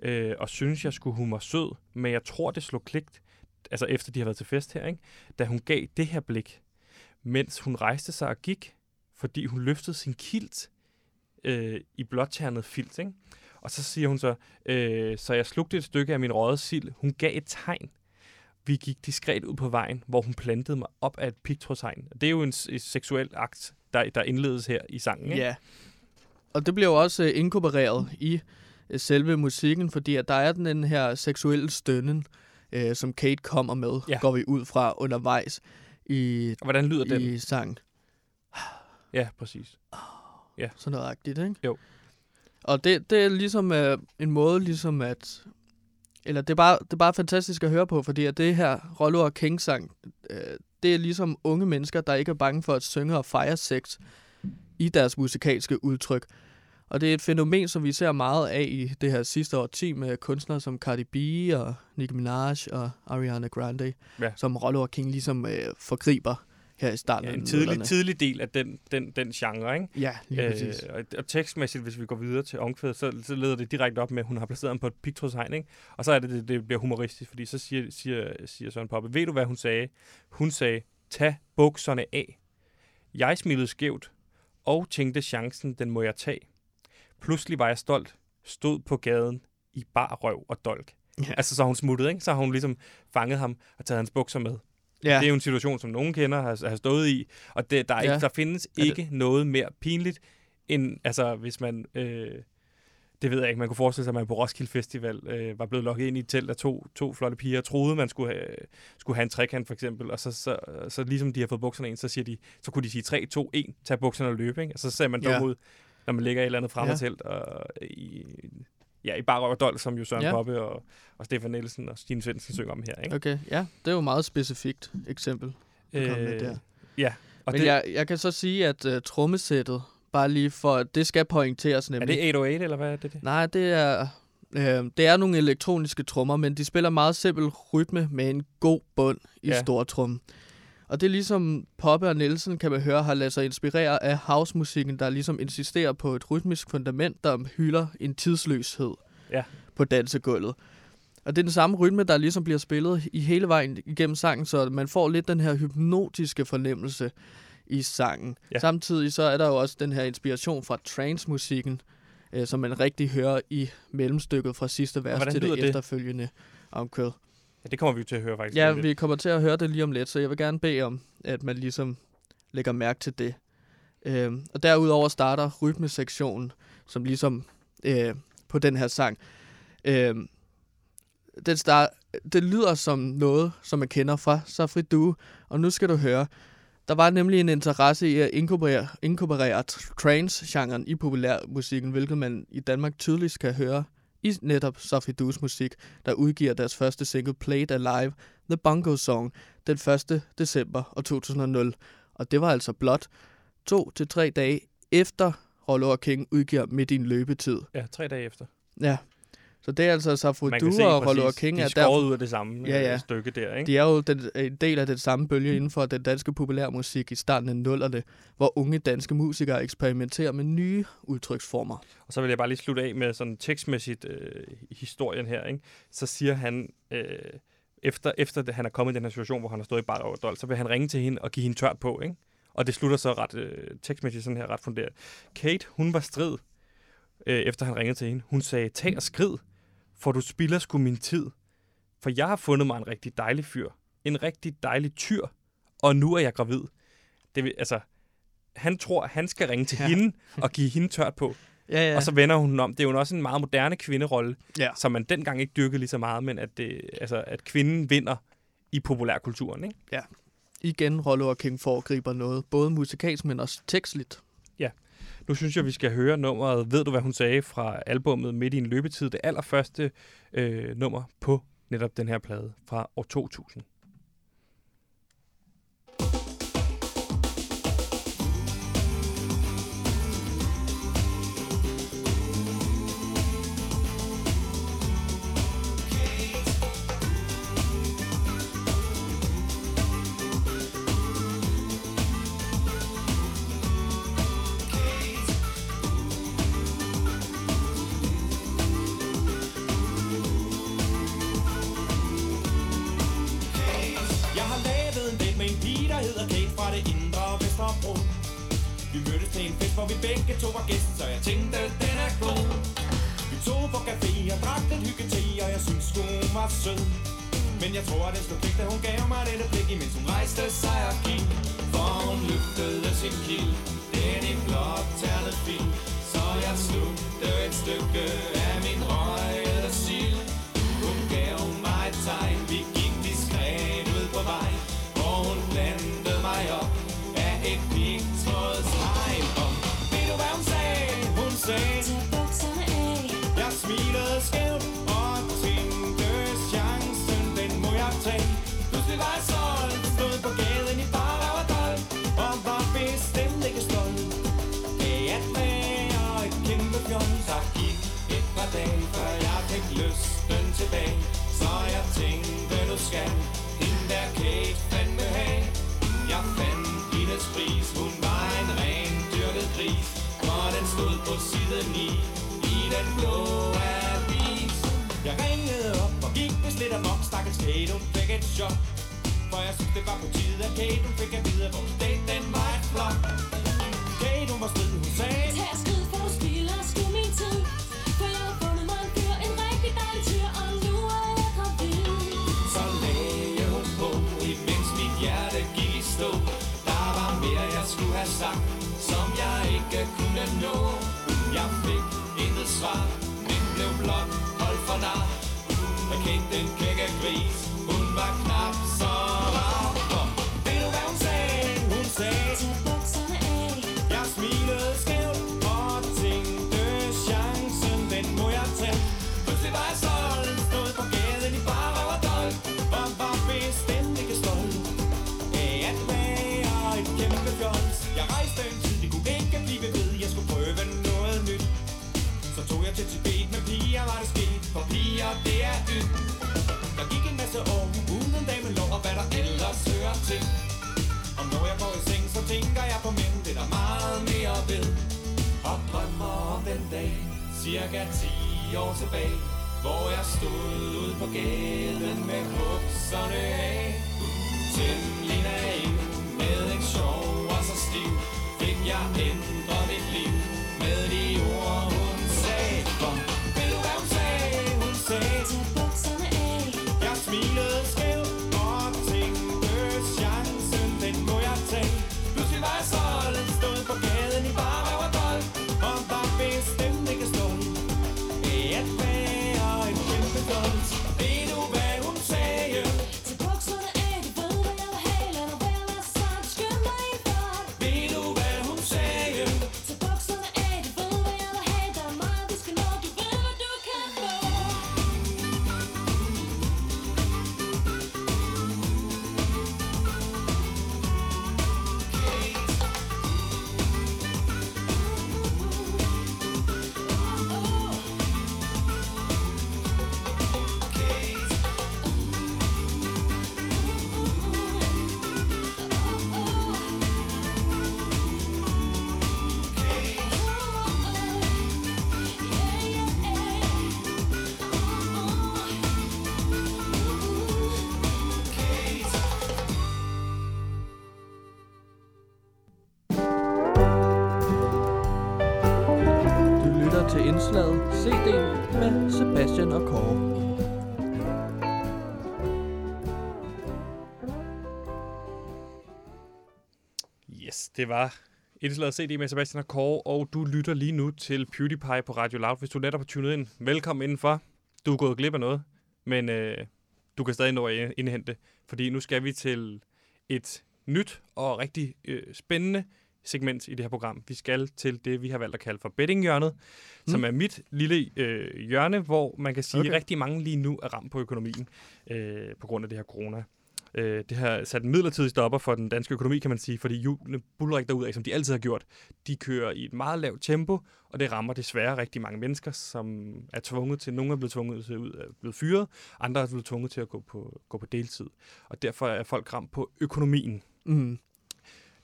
Speaker 1: øh, og synes jeg skulle humor sød, men jeg tror det slog kligt, altså efter de har været til fest her, ikke? da hun gav det her blik, mens hun rejste sig og gik, fordi hun løftede sin kilt øh, i blåternet filt, ikke? Og så siger hun så, øh, så jeg slugte et stykke af min røde sild. Hun gav et tegn. Vi gik diskret ud på vejen, hvor hun plantede mig op af et pigtrådshegn. Det er jo en, et seksuel akt, der, der indledes her i sangen. Ikke?
Speaker 2: Ja. Og det bliver jo også øh, inkorporeret i øh, selve musikken, fordi at der er den, den her seksuelle stønnen, øh, som Kate kommer med,
Speaker 1: Ja.
Speaker 2: går vi ud fra undervejs i,
Speaker 1: Og hvordan lyder den?
Speaker 2: i sangen.
Speaker 1: Ja, præcis.
Speaker 2: Sådan noget agtigt, ikke?
Speaker 1: Jo.
Speaker 2: Og det, det er ligesom øh, en måde ligesom at... Eller det er, bare, det er bare fantastisk at høre på, fordi at det her Rollo og King sang, øh, det er ligesom unge mennesker, der ikke er bange for at synge og fejre sex i deres musikalske udtryk. Og det er et fænomen, som vi ser meget af i det her sidste årti med kunstnere som Cardi B og Nicki Minaj og Ariana Grande,
Speaker 1: Ja.
Speaker 2: som Rollo og King ligesom øh, forgriber her i starten
Speaker 1: Ja, en tidlig, tidlig del af den, den, den genre, ikke?
Speaker 2: Ja, lige præcis.
Speaker 1: Øh, og, og tekstmæssigt, hvis vi går videre til omkvædet, så, så leder det direkte op med, at hun har placeret ham på et pigtrådshegn, ikke? Og så er det, det, det bliver humoristisk, fordi så siger, siger, siger Søren Poppe, ved du, hvad hun sagde? Hun sagde, tag bukserne af. Jeg smilede skævt, og tænkte chancen, den må jeg tage. Pludselig var jeg stolt, stod på gaden i bar røv og dolk.
Speaker 2: Ja.
Speaker 1: Altså, så har hun smuttet, ikke? Så har hun ligesom fanget ham og taget hans bukser med.
Speaker 2: Ja.
Speaker 1: Det er jo en situation, som nogen kender har, har stået i, og det, der, er
Speaker 2: Ja.
Speaker 1: ikke, der findes
Speaker 2: Er det-
Speaker 1: ikke noget mere pinligt, end altså, hvis man... Øh, det ved jeg ikke. Man kunne forestille sig, at man på Roskilde Festival øh, var blevet lukket ind i et telt af to, to flotte piger, og troede, man skulle have, skulle have en trekant, for eksempel. Og så, så, så ligesom de har fået bukserne ind, så, siger de, så kunne de sige 3, 2, 1, tag bukserne og løbe. Ikke? Og så ser man dum
Speaker 2: Ja.
Speaker 1: ud, når man ligger i et eller andet fremmedtelt. Og i, ja, i Bar Røv og Dol, som jo Søren
Speaker 2: Ja.
Speaker 1: Poppe og, og Stefan Nielsen og Stine Svendsen synger om her. Ikke?
Speaker 2: Okay, ja, det er jo et meget specifikt eksempel. kom med der.
Speaker 1: Øh, ja, og
Speaker 2: Men
Speaker 1: det,
Speaker 2: jeg, jeg kan så sige, at uh, trommesættet, bare lige for, det skal pointeres
Speaker 1: er
Speaker 2: nemlig.
Speaker 1: det 808, eller hvad er det? det?
Speaker 2: Nej, det er, øh, det er nogle elektroniske trommer, men de spiller meget simpel rytme med en god bund i
Speaker 1: Ja.
Speaker 2: ja. Og det er ligesom Poppe og Nielsen, kan man høre, har ladet sig inspirere af housemusikken, der ligesom insisterer på et rytmisk fundament, der hylder en tidsløshed
Speaker 1: Ja.
Speaker 2: på dansegulvet. Og det er den samme rytme, der ligesom bliver spillet i hele vejen igennem sangen, så man får lidt den her hypnotiske fornemmelse i sangen.
Speaker 1: Ja.
Speaker 2: Samtidig så er der jo også den her inspiration fra trance-musikken, øh, som man rigtig hører i mellemstykket fra sidste vers
Speaker 1: hvordan
Speaker 2: til det,
Speaker 1: det?
Speaker 2: efterfølgende omkvæd.
Speaker 1: Ja, det kommer vi jo til at høre faktisk.
Speaker 2: Ja,
Speaker 1: lidt.
Speaker 2: vi kommer til at høre det lige om lidt, så jeg vil gerne bede om, at man ligesom lægger mærke til det. Øhm, og derudover starter rytmesektionen, som ligesom øh, på den her sang. Øhm, den start, det lyder som noget, som man kender fra Safri Due, og nu skal du høre. Der var nemlig en interesse i at inkorporere, inkorporere tr- trance-genren i populærmusikken, hvilket man i Danmark tydeligt kan høre i netop Safri Dues musik, der udgiver deres første single Played Alive, The Bongo Song, den 1. december år 2000. Og det var altså blot to til tre dage efter Rollo og King udgiver Midt i en løbetid.
Speaker 1: Ja, tre dage efter.
Speaker 2: Ja. Så det er altså
Speaker 1: se
Speaker 2: og Rollo og King
Speaker 1: de er
Speaker 2: er
Speaker 1: skåret
Speaker 2: der,
Speaker 1: ud af det samme
Speaker 2: Ja,
Speaker 1: ja,
Speaker 2: ja.
Speaker 1: stykke der, ikke?
Speaker 2: de er jo den, en del af den samme bølge inden for den danske populærmusik i starten af nullerne, hvor unge danske musikere eksperimenterer med nye udtryksformer.
Speaker 1: Og så vil jeg bare lige slutte af med sådan tekstmæssigt øh, historien her, ikke? Så siger han, øh, efter, efter det, han er kommet i den her situation, hvor han har stået i bar over dold, så vil han ringe til hende og give hende tørt på, ikke? Og det slutter så ret øh, tekstmæssigt sådan her ret funderet. Kate, hun var strid, øh, efter han ringede til hende. Hun sagde, tag og skrid, for du spilder sgu min tid. For jeg har fundet mig en rigtig dejlig fyr. En rigtig dejlig tyr. Og nu er jeg gravid. Det vil, altså, han tror, han skal ringe til
Speaker 2: Ja.
Speaker 1: ja. hende og give hende tørt på.
Speaker 2: Ja, [laughs]
Speaker 1: Ja.
Speaker 2: ja.
Speaker 1: Og så vender hun om. Det er jo også en meget moderne kvinderolle,
Speaker 2: Ja.
Speaker 1: som man dengang ikke dyrkede lige så meget, men at, det, altså, at kvinden vinder i populærkulturen. Ikke?
Speaker 2: Igen Rollo og King foregriber noget, både musikalsk, men også tekstligt.
Speaker 1: Nu synes jeg, vi skal høre nummeret Ved du, hvad hun sagde fra albummet Midt i en løbetid. Det allerførste øh, nummer på netop den her plade fra år 2000.
Speaker 7: det indre Vesterbro. Vi mødtes til en fest, hvor vi begge to var gæst så jeg tænkte, den er god. Vi tog på café og drak den hygge te og jeg synes, hun var sød. Men jeg tror, at det stod pligt, da hun gav mig dette blik, imens hun rejste sig og gik. For hun løftede sin kild, den i blåt ternet fil. Så jeg slugte et stykke af min røgede sild. Hun gav mig et tegn, vi gik diskret ud på vej sagde
Speaker 5: Tag bukserne af.
Speaker 7: Jeg smilede skævt og tænkte chancen, den må jeg tage. Pludselig var jeg solgt, stod på gaden i bar og dold Og var bestemt ikke stolt. Af at være et kæmpe fjols Der gik et par dage, før jeg fik lysten tilbage. Så jeg tænkte, nu skal 9 i den blå avis. Jeg ringede op og gik vist lidt amok Stakkels Kate, hun fik et chok. For jeg synes det var på tide, at Kate hun fik at vide At vores date, den var et flop. Kate, hun var strid, hun sagde.
Speaker 5: Tag og skrid, for du spilder sgu min tid. For jeg har fundet mig en fyr, en rigtig dejlig tyr, og nu er jeg gravid.
Speaker 7: Så lagde hun på, imens mit hjerte gik i stå. Der var mere jeg skulle have sagt, som jeg ikke kunne nå jeg fik intet svar, men blev blot holdt for nar. Jeg kendte den kække gris, hun var knap så rar. For ved du hvad hun sagde? Hun sagde tænker jeg på mænd, det er der meget mere ved. Og drømmer om den dag, cirka 10 år tilbage, hvor jeg stod ude på gaden med bukserne af.
Speaker 1: Det var indslaget CD med Sebastian og Kåre, og du lytter lige nu til PewDiePie på Radio Loud. Hvis du netop har tunet ind, velkommen indenfor. Du er gået glip af noget, men øh, du kan stadig nå at indhente, fordi nu skal vi til et nyt og rigtig øh, spændende segment i det her program. Vi skal til det, vi har valgt at kalde for bettinghjørnet, mm. som er mit lille øh, hjørne, hvor man kan sige, at
Speaker 2: Okay.
Speaker 1: rigtig mange lige nu er ramt på økonomien øh, på grund af det her corona. Øh, det har sat en midlertidig stopper for den danske økonomi, kan man sige, fordi julene buller ikke derudad, som de altid har gjort. De kører i et meget lavt tempo, og det rammer desværre rigtig mange mennesker, som er tvunget til, nogle er blevet tvunget til ud, er blevet fyret, andre er blevet tvunget til at gå på, gå på deltid. Og derfor er folk ramt på økonomien.
Speaker 2: Mm.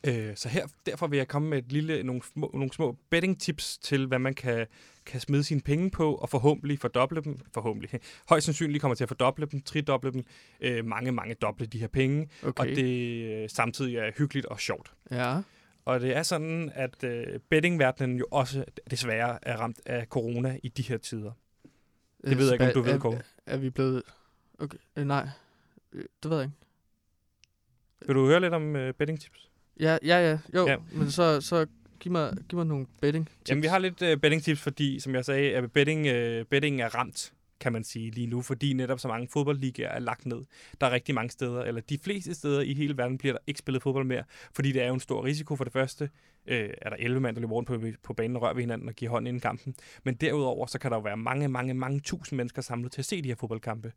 Speaker 1: Øh, så her, derfor vil jeg komme med et lille, nogle, små, nogle små betting tips til, hvad man kan, kan smide sine penge på, og forhåbentlig fordoble dem. Forhåbentlig. [laughs] Højst sandsynligt kommer til at fordoble dem, tridoble dem, øh, mange, mange doble de her penge,
Speaker 2: Okay.
Speaker 1: og det øh, samtidig er hyggeligt og sjovt.
Speaker 2: Ja.
Speaker 1: Og det er sådan, at øh, bettingverdenen jo også desværre er ramt af corona i de her tider. Det ved jeg ikke, om du ved,
Speaker 2: er,
Speaker 1: Kåre.
Speaker 2: er, er vi blevet... Okay, øh, nej. Øh, Det ved jeg ikke.
Speaker 1: Vil du høre lidt om øh, betting tips?
Speaker 2: Ja, ja, ja. Jo,
Speaker 1: Ja.
Speaker 2: men så, så giv, mig, giv mig nogle betting tips.
Speaker 1: Jamen, vi har lidt øh, betting tips, fordi, som jeg sagde, at betting, øh, betting er ramt, kan man sige, lige nu, fordi netop så mange fodboldligaer er lagt ned. Der er rigtig mange steder, eller de fleste steder i hele verden bliver der ikke spillet fodbold mere, fordi det er jo en stor risiko for det første. Øh, er der 11 mand, der løber rundt på, på banen og rører ved hinanden og giver hånd inden kampen. Men derudover, så kan der jo være mange, mange, mange tusind mennesker samlet til at se de her fodboldkampe.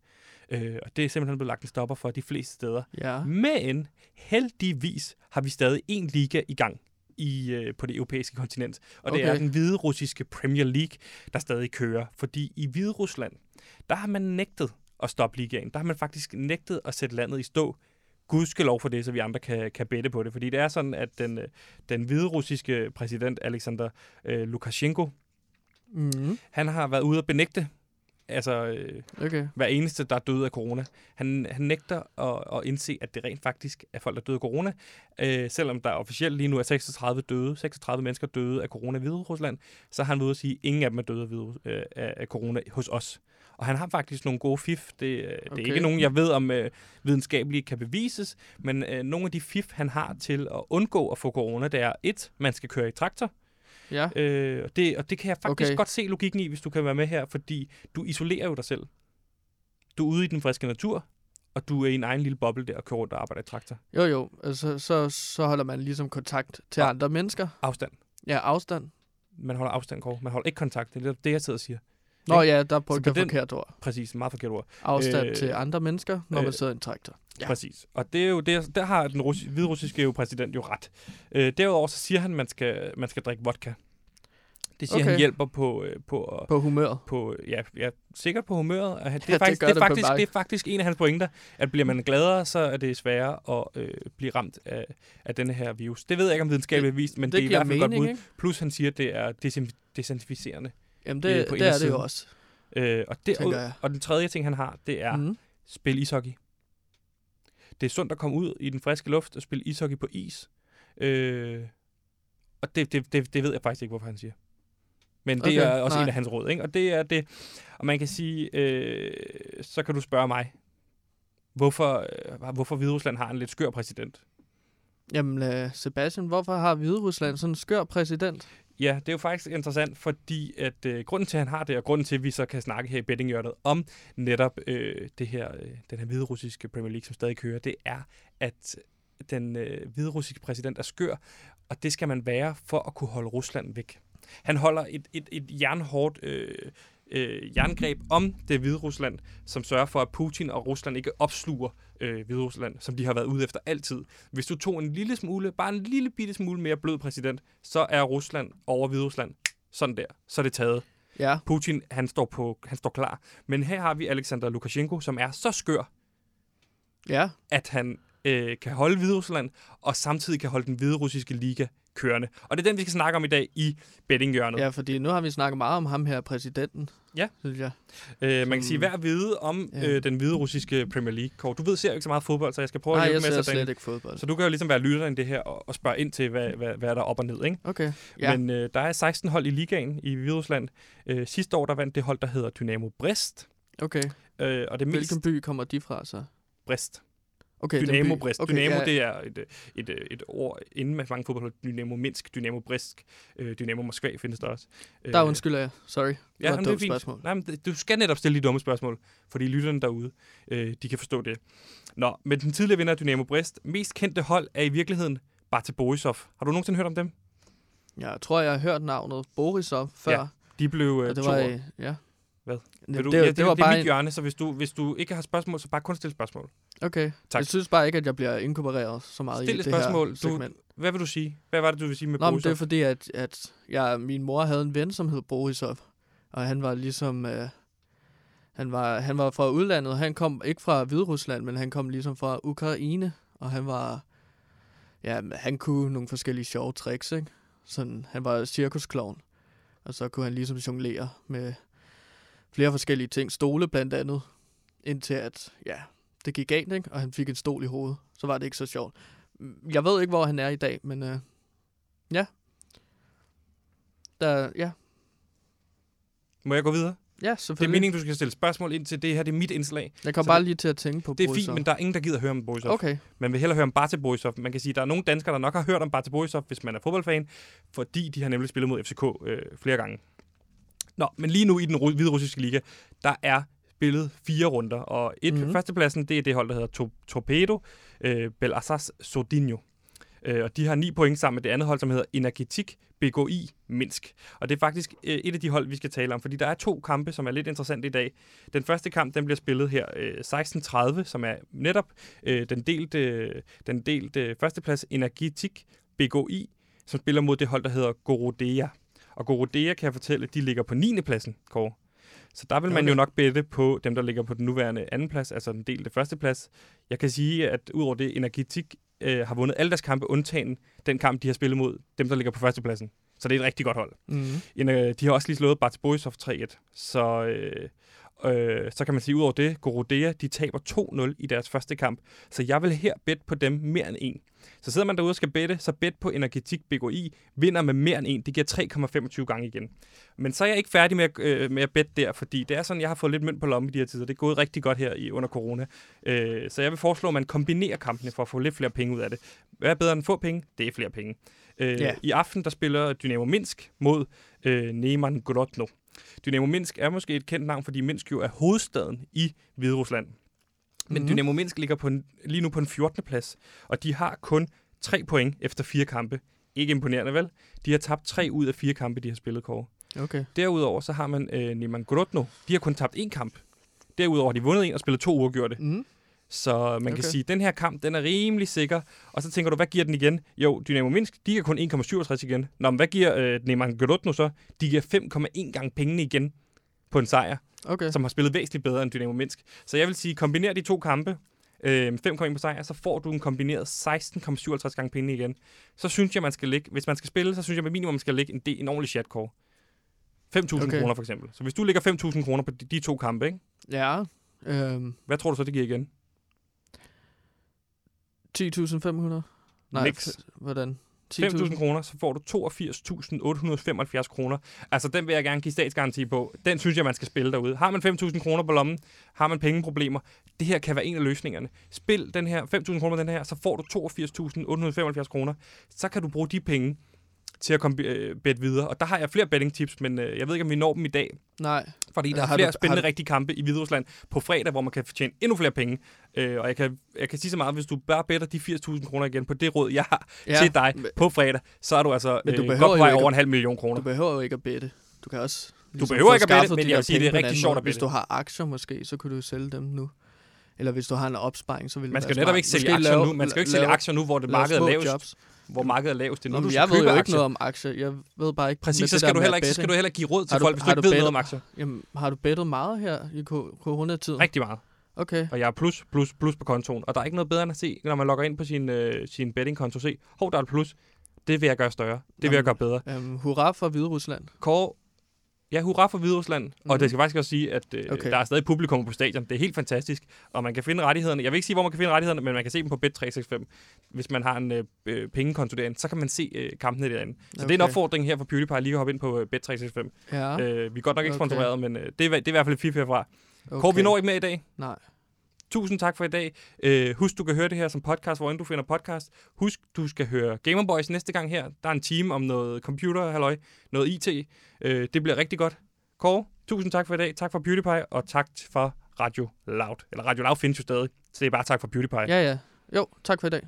Speaker 1: Øh, og det er simpelthen blevet lagt en stopper for de fleste steder.
Speaker 2: Ja.
Speaker 1: Men heldigvis har vi stadig en liga i gang i, øh, på det europæiske kontinent. Og det
Speaker 2: Okay.
Speaker 1: er den hvide russiske Premier League, der stadig kører. Fordi i Hvide Rusland, der har man nægtet at stoppe ligaen. Der har man faktisk nægtet at sætte landet i stå. Gud skal lov for det, så vi andre kan, kan bette på det. Fordi det er sådan, at den, øh, den hvide russiske præsident Alexander øh, Lukashenko,
Speaker 2: Mm.
Speaker 1: han har været ude at benægte altså, øh,
Speaker 2: Okay.
Speaker 1: hver eneste, der er død af corona. Han, han nægter at, at indse, at det rent faktisk er folk, der er døde af corona. Øh, selvom der officielt lige nu er 36 døde, 36 mennesker døde af corona i Hvide Rusland, så har han ved at sige, at ingen af dem er døde af, Hvide- øh, af, corona hos os. Og han har faktisk nogle gode fif. Det, øh, det er ikke nogen, jeg ved, om øh, videnskabeligt kan bevises, men øh, nogle af de fif, han har til at undgå at få corona, det er et, man skal køre i traktor,
Speaker 2: Ja.
Speaker 1: Øh, og, det, og det kan jeg faktisk okay. Godt se logikken i, hvis du kan være med her, fordi du isolerer jo dig selv. Du er ude i den friske natur, og du er i en egen lille boble der og kører rundt og arbejder i traktor.
Speaker 2: Jo, jo. Altså, så, så holder man ligesom kontakt til
Speaker 1: Og-
Speaker 2: andre mennesker.
Speaker 1: Afstand.
Speaker 2: Ja, afstand.
Speaker 1: Man holder afstand, Kåre. Man holder ikke kontakt. Det er det, jeg sidder og siger.
Speaker 2: Nå
Speaker 1: Ikke?
Speaker 2: ja, der brugte jeg forkert ord.
Speaker 1: Præcis, meget forkert ord.
Speaker 2: Afstand
Speaker 1: Øh,
Speaker 2: til andre mennesker, når man
Speaker 1: øh,
Speaker 2: sidder i en traktor.
Speaker 1: Ja. Præcis. Og det er jo det, der har den russi- hviderussiske jo præsident jo ret. Øh, derudover så siger han, at man skal, man skal drikke vodka. Det siger okay. han hjælper på, øh, på,
Speaker 2: På humøret.
Speaker 1: på ja, ja, sikkert på humøret. [laughs] Og han- Det er,
Speaker 2: Ja, det
Speaker 1: faktisk, det, er
Speaker 2: det på
Speaker 1: faktisk,
Speaker 2: mig.
Speaker 1: det er faktisk en af hans pointer, at bliver man gladere, så er det sværere at øh, blive ramt af, af denne her virus. Det ved jeg ikke om videnskabeligt er vist, men det,
Speaker 2: det
Speaker 1: det er i hvert fald godt
Speaker 2: ikke?
Speaker 1: Plus han siger, at det er desin- desinficerende.
Speaker 2: Jamen,
Speaker 1: øh,
Speaker 2: det,
Speaker 1: på
Speaker 2: det er det jo også,
Speaker 1: Øh, og,
Speaker 2: tænker
Speaker 1: og, den tredje ting, han har, det er mm. Spil ishockey. Det er sundt at komme ud i den friske luft og spille ishockey på is. Øh, og det, det, det, det ved jeg faktisk ikke, hvorfor han siger. Men det
Speaker 2: Okay,
Speaker 1: er også
Speaker 2: nej.
Speaker 1: en af hans råd, ikke? Og det er det. Og man kan sige, øh, så kan du spørge mig, hvorfor, øh, hvorfor Hviderusland har en lidt skør præsident.
Speaker 2: Jamen, uh, Sebastian, hvorfor har Hvide Rusland sådan en skør præsident?
Speaker 1: Ja, det er jo faktisk interessant, fordi at øh, grunden til, at han har det, og grunden til, at vi så kan snakke her i bettinghjørnet om netop øh, det her, øh, den her hviderussiske Premier League, som stadig kører, det er, at den øh, hviderussiske præsident er skør, og det skal man være for at kunne holde Rusland væk. Han holder et, et, et jernhårdt øh, øh, jerngreb om det hvide Rusland, som sørger for, at Putin og Rusland ikke opsluger øh, hvide Rusland, som de har været ude efter altid. Hvis du tog en lille smule, bare en lille bitte smule mere blød præsident, så er Rusland over hvide Rusland. Sådan der. Så er det taget.
Speaker 2: Ja,
Speaker 1: Putin, han står, på, han står klar. Men her har vi Alexander Lukashenko, som er så skør,
Speaker 2: ja.
Speaker 1: at han øh, kan holde Hviderusland, og samtidig kan holde den hvide russiske liga kørende. Og det er den, vi skal snakke om i dag i bettinghjørnet.
Speaker 2: Ja, fordi nu har vi snakket meget om ham her, præsidenten.
Speaker 1: Ja.
Speaker 2: Synes jeg.
Speaker 1: Øh, man kan sige, hver vide om
Speaker 2: Ja.
Speaker 1: øh, den hvide russiske Premier League. Kåre, du ved ser jo ikke så meget fodbold, så jeg skal prøve
Speaker 2: Nej,
Speaker 1: at
Speaker 2: jeg
Speaker 1: hjælpe med at sætte dig
Speaker 2: slet ikke fodbold.
Speaker 1: Så du kan jo ligesom være lytteren i det her og, og spørge ind til, hvad, hvad, hvad er der op og ned, ikke?
Speaker 2: Okay, ja.
Speaker 1: Men øh, der er 16 hold i ligaen i Hviderusland. Øh, sidste år, der vandt det hold, der hedder Dynamo Brest.
Speaker 2: okay.
Speaker 1: Øh, og det mest
Speaker 2: Hvilken by kommer de fra så?
Speaker 1: Brest.
Speaker 2: Okay,
Speaker 1: Dynamo. Brest.
Speaker 2: Okay,
Speaker 1: Dynamo,
Speaker 2: ja.
Speaker 1: det er et, et, et, ord inden med mange fodboldhold. Dynamo Minsk, Dynamo Brest, øh, Dynamo Moskva findes der også.
Speaker 2: Der
Speaker 1: Øh,
Speaker 2: undskylder jeg. Sorry. Det
Speaker 1: Ja,
Speaker 2: var et dumt spørgsmål.
Speaker 1: Nej, men du skal netop stille de dumme spørgsmål, fordi lytterne derude, øh, de kan forstå det. Nå, men den tidligere vinder af Dynamo Brest, mest kendte hold er i virkeligheden Bate Borisov. Har du nogensinde hørt om dem?
Speaker 2: Jeg tror, jeg har hørt navnet Borisov før.
Speaker 1: Ja, De blev øh,
Speaker 2: det
Speaker 1: to
Speaker 2: var,
Speaker 1: år.
Speaker 2: øh, ja.
Speaker 1: Hvad?
Speaker 2: Det,
Speaker 1: Vil du,
Speaker 2: det,
Speaker 1: ja,
Speaker 2: det, det, var
Speaker 1: det er
Speaker 2: bare
Speaker 1: mit
Speaker 2: en,
Speaker 1: hjørne, så hvis du, hvis du ikke har spørgsmål, så bare kun stille spørgsmål.
Speaker 2: Okay.
Speaker 1: Tak.
Speaker 2: Jeg synes bare ikke, at jeg bliver inkorporeret så meget
Speaker 1: Stil
Speaker 2: i
Speaker 1: et
Speaker 2: det
Speaker 1: spørgsmål.
Speaker 2: her
Speaker 1: Du-
Speaker 2: segment.
Speaker 1: Hvad vil du sige? Hvad var det, du vil sige med
Speaker 2: Nå,
Speaker 1: Borisov?
Speaker 2: det er fordi, at, at jeg, min mor havde en ven, som hed Borisov. Og han var ligesom... Øh, han, var, han var fra udlandet. Han kom ikke fra Hviderusland, men han kom ligesom fra Ukraine. Og han var... Ja, han kunne nogle forskellige sjove tricks, ikke? Sådan, han var cirkusklovn. Og så kunne han ligesom jonglere med flere forskellige ting. Stole blandt andet. Indtil at, ja, det gik galt, ikke? Og han fik en stol i hovedet. Så var det ikke så sjovt. Jeg ved ikke, hvor han er i dag, men øh, ja. Der, ja.
Speaker 1: Må jeg gå videre?
Speaker 2: Ja,
Speaker 1: Det er
Speaker 2: selvfølgelig.
Speaker 1: meningen, du skal stille spørgsmål ind til det her. Det er mit indslag.
Speaker 2: Jeg kom
Speaker 1: så
Speaker 2: bare
Speaker 1: det-
Speaker 2: lige til at tænke på
Speaker 1: Det er
Speaker 2: Borisov.
Speaker 1: fint, men der er ingen, der gider høre om Borisov.
Speaker 2: Okay.
Speaker 1: Man vil hellere høre om Bate Borisov. Man kan sige, at der er nogle danskere, der nok har hørt om Bate Borisov, hvis man er fodboldfan, fordi de har nemlig spillet mod FCK øh, flere gange. Nå, men lige nu i den hvide russiske liga, der er spillet fire runder, og et,
Speaker 2: Mhm.
Speaker 1: mm-hmm. førstepladsen, det er det hold, der hedder to- Torpedo øh, Belasas Sodinho. Øh, og de har ni point sammen med det andet hold, som hedder Energetik BGI Minsk. Og det er faktisk øh, et af de hold, vi skal tale om, fordi der er to kampe, som er lidt interessante i dag. Den første kamp, den bliver spillet her øh, 16.30, som er netop øh, den delte, øh, den delte førsteplads Energetik BGI, som spiller mod det hold, der hedder Gorodea. Og Gorodea, kan jeg fortælle, de ligger på 9. pladsen, Kåre. Så der vil man
Speaker 2: Okay.
Speaker 1: jo nok bette på dem, der ligger på den nuværende anden plads, altså den delte første plads. Jeg kan sige, at udover det, Energetik øh, har vundet alle deres kampe, undtagen den kamp, de har spillet mod dem, der ligger på førstepladsen. Så det er et rigtig godt hold.
Speaker 2: Mm.
Speaker 1: En, øh, de har også lige slået Bart Borisov 3-1. Så, øh, øh, så kan man sige, udover det, Gorodea, de taber 2-0 i deres første kamp. Så jeg vil her bet på dem mere end en. Så sidder man derude og skal bette, så bet på Energetik BGI vinder med mere end en. Det giver 3,25 gange igen. Men så er jeg ikke færdig med, at, øh, med at bette der, fordi det er sådan, jeg har fået lidt mønt på lommen i de her tider. Det er gået rigtig godt her i under corona. Øh, så jeg vil foreslå, at man kombinerer kampene for at få lidt flere penge ud af det. Hvad er bedre end få penge? Det er flere penge. Øh,
Speaker 2: Ja.
Speaker 1: I aften der spiller Dynamo Minsk mod øh, Neman Grodno. Dynamo Minsk er måske et kendt navn, fordi Minsk jo er hovedstaden i Hvide Rusland. Men
Speaker 2: Mhm.
Speaker 1: Dynamo Minsk ligger på en, lige nu på en 14. plads, og de har kun 3 point efter fire kampe. Ikke imponerende, vel? De har tabt tre ud af fire kampe, de har spillet, Kåre.
Speaker 2: Okay.
Speaker 1: Derudover så har man øh, Neman Grodno. De har kun tabt én kamp. Derudover har de vundet en og spillet to uafgjorte.
Speaker 2: Mm.
Speaker 1: Så man okay. kan sige, at den her kamp, den er rimelig sikker. Og så tænker du, hvad giver den igen? Jo, Dynamo Minsk, de giver kun 1,67 igen. Nå, men hvad giver øh, Neman Grodno så? De giver 5,1 gange pengene igen på en sejr,
Speaker 2: Okay.
Speaker 1: som har spillet væsentligt bedre end Dynamo Minsk. Så jeg vil sige, kombiner de to kampe, øh, 5,1 på sejr, så får du en kombineret 16,57 gange pengene igen. Så synes jeg, man skal ligge, hvis man skal spille, så synes jeg med minimum, skal lægge en, del, en ordentlig chatcore. 5.000 okay.
Speaker 2: Okay.
Speaker 1: kroner for eksempel. Så hvis du lægger 5.000 kroner på de, de to kampe, ikke?
Speaker 2: Ja. Øhm,
Speaker 1: hvad tror du så, det giver igen?
Speaker 2: 10.500? Nej, f- hvordan?
Speaker 1: 5.000 kroner, så får du 82.875 kroner. Altså, den vil jeg gerne give statsgaranti på. Den synes jeg, man skal spille derude. Har man 5.000 kroner på lommen, har man pengeproblemer, det her kan være en af løsningerne. Spil den her 5.000 kroner den her, så får du 82.875 kroner. Så kan du bruge de penge til at komme øh, bet videre. Og der har jeg flere betting tips, men øh, jeg ved ikke, om vi når dem i dag.
Speaker 2: Nej.
Speaker 1: Fordi der
Speaker 2: Øh,
Speaker 1: er
Speaker 2: har
Speaker 1: flere
Speaker 2: du-
Speaker 1: spændende
Speaker 2: har du-
Speaker 1: rigtige kampe i Hviderusland på fredag, hvor man kan tjene endnu flere penge. Øh, og jeg kan, jeg kan sige så meget, hvis du bare better de 80.000 kroner igen på det råd, jeg har ja, til dig
Speaker 2: men-
Speaker 1: på fredag, så er du altså
Speaker 2: Men du
Speaker 1: øh,
Speaker 2: behøver
Speaker 1: godt vej over en halv million kroner.
Speaker 2: Du behøver jo ikke at bette. Du kan også... ligesom
Speaker 1: behøver
Speaker 2: få
Speaker 1: ikke at bette, men jeg vil sige, det er rigtig sjovt at
Speaker 2: Hvis du har aktier måske, så kan du sælge dem nu. Eller hvis du har en opsparing, så vil
Speaker 1: Man skal netop ikke sælge aktier
Speaker 2: lave-
Speaker 1: nu. Man skal jo ikke sælge aktier nu, hvor det markedet er lavest.
Speaker 2: Jobs.
Speaker 1: Hvor markedet er lavest. Det er
Speaker 2: Nå,
Speaker 1: du
Speaker 2: jeg ved jo ikke
Speaker 1: aktier.
Speaker 2: noget om aktier. Jeg ved bare ikke...
Speaker 1: Præcis, så skal, du heller ikke, så skal du heller ikke give råd til
Speaker 2: Har du-
Speaker 1: folk, hvis du ikke
Speaker 2: du
Speaker 1: ved noget
Speaker 2: bettet-
Speaker 1: om aktier.
Speaker 2: Jamen, har du bettet meget her i coronatiden?
Speaker 1: Rigtig meget.
Speaker 2: Okay.
Speaker 1: Og jeg er plus, plus, plus på kontoen. Og der er ikke noget bedre end at se, når man logger ind på sin, øh, sin bettingkonto, se, hov, der er et plus. Det vil jeg gøre større. Det vil jeg gøre bedre.
Speaker 2: Um, hurra for Hvide Rusland.
Speaker 1: Kåre, ja, hurra for Hvide Rusland. Mm. Og
Speaker 2: Mhm.
Speaker 1: det skal faktisk også sige, at øh, okay. Der er stadig publikum på stadion. Det er helt fantastisk. Og man kan finde rettighederne. Jeg vil ikke sige, hvor man kan finde rettighederne, men man kan se dem på Bet365. Hvis man har en øh, øh, pengekonto derinde, så kan man se øh, kampene derinde. Så okay. det er en opfordring her for PewDiePie lige at hoppe ind på øh, Bet365.
Speaker 2: Ja,
Speaker 1: Øh, vi er godt nok ikke
Speaker 2: Okay.
Speaker 1: sponsoreret, men øh, det, er, det er i hvert fald et fif herfra. Okay. Kåre, vi når ikke med i dag.
Speaker 2: Nej.
Speaker 1: Tusind tak for i dag. Øh, husk, du kan høre det her som podcast, hvor du finder podcast. Husk, du skal høre Gamer Boys næste gang her. Der er en time om noget computer, halløj, noget IT. Øh, det bliver rigtig godt. Kåre, tusind tak for i dag. Tak for PewDiePie, og tak for Radio Loud. Eller Radio Loud findes jo stadig, så det er bare tak for PewDiePie.
Speaker 2: Ja, ja. Jo, tak for i dag.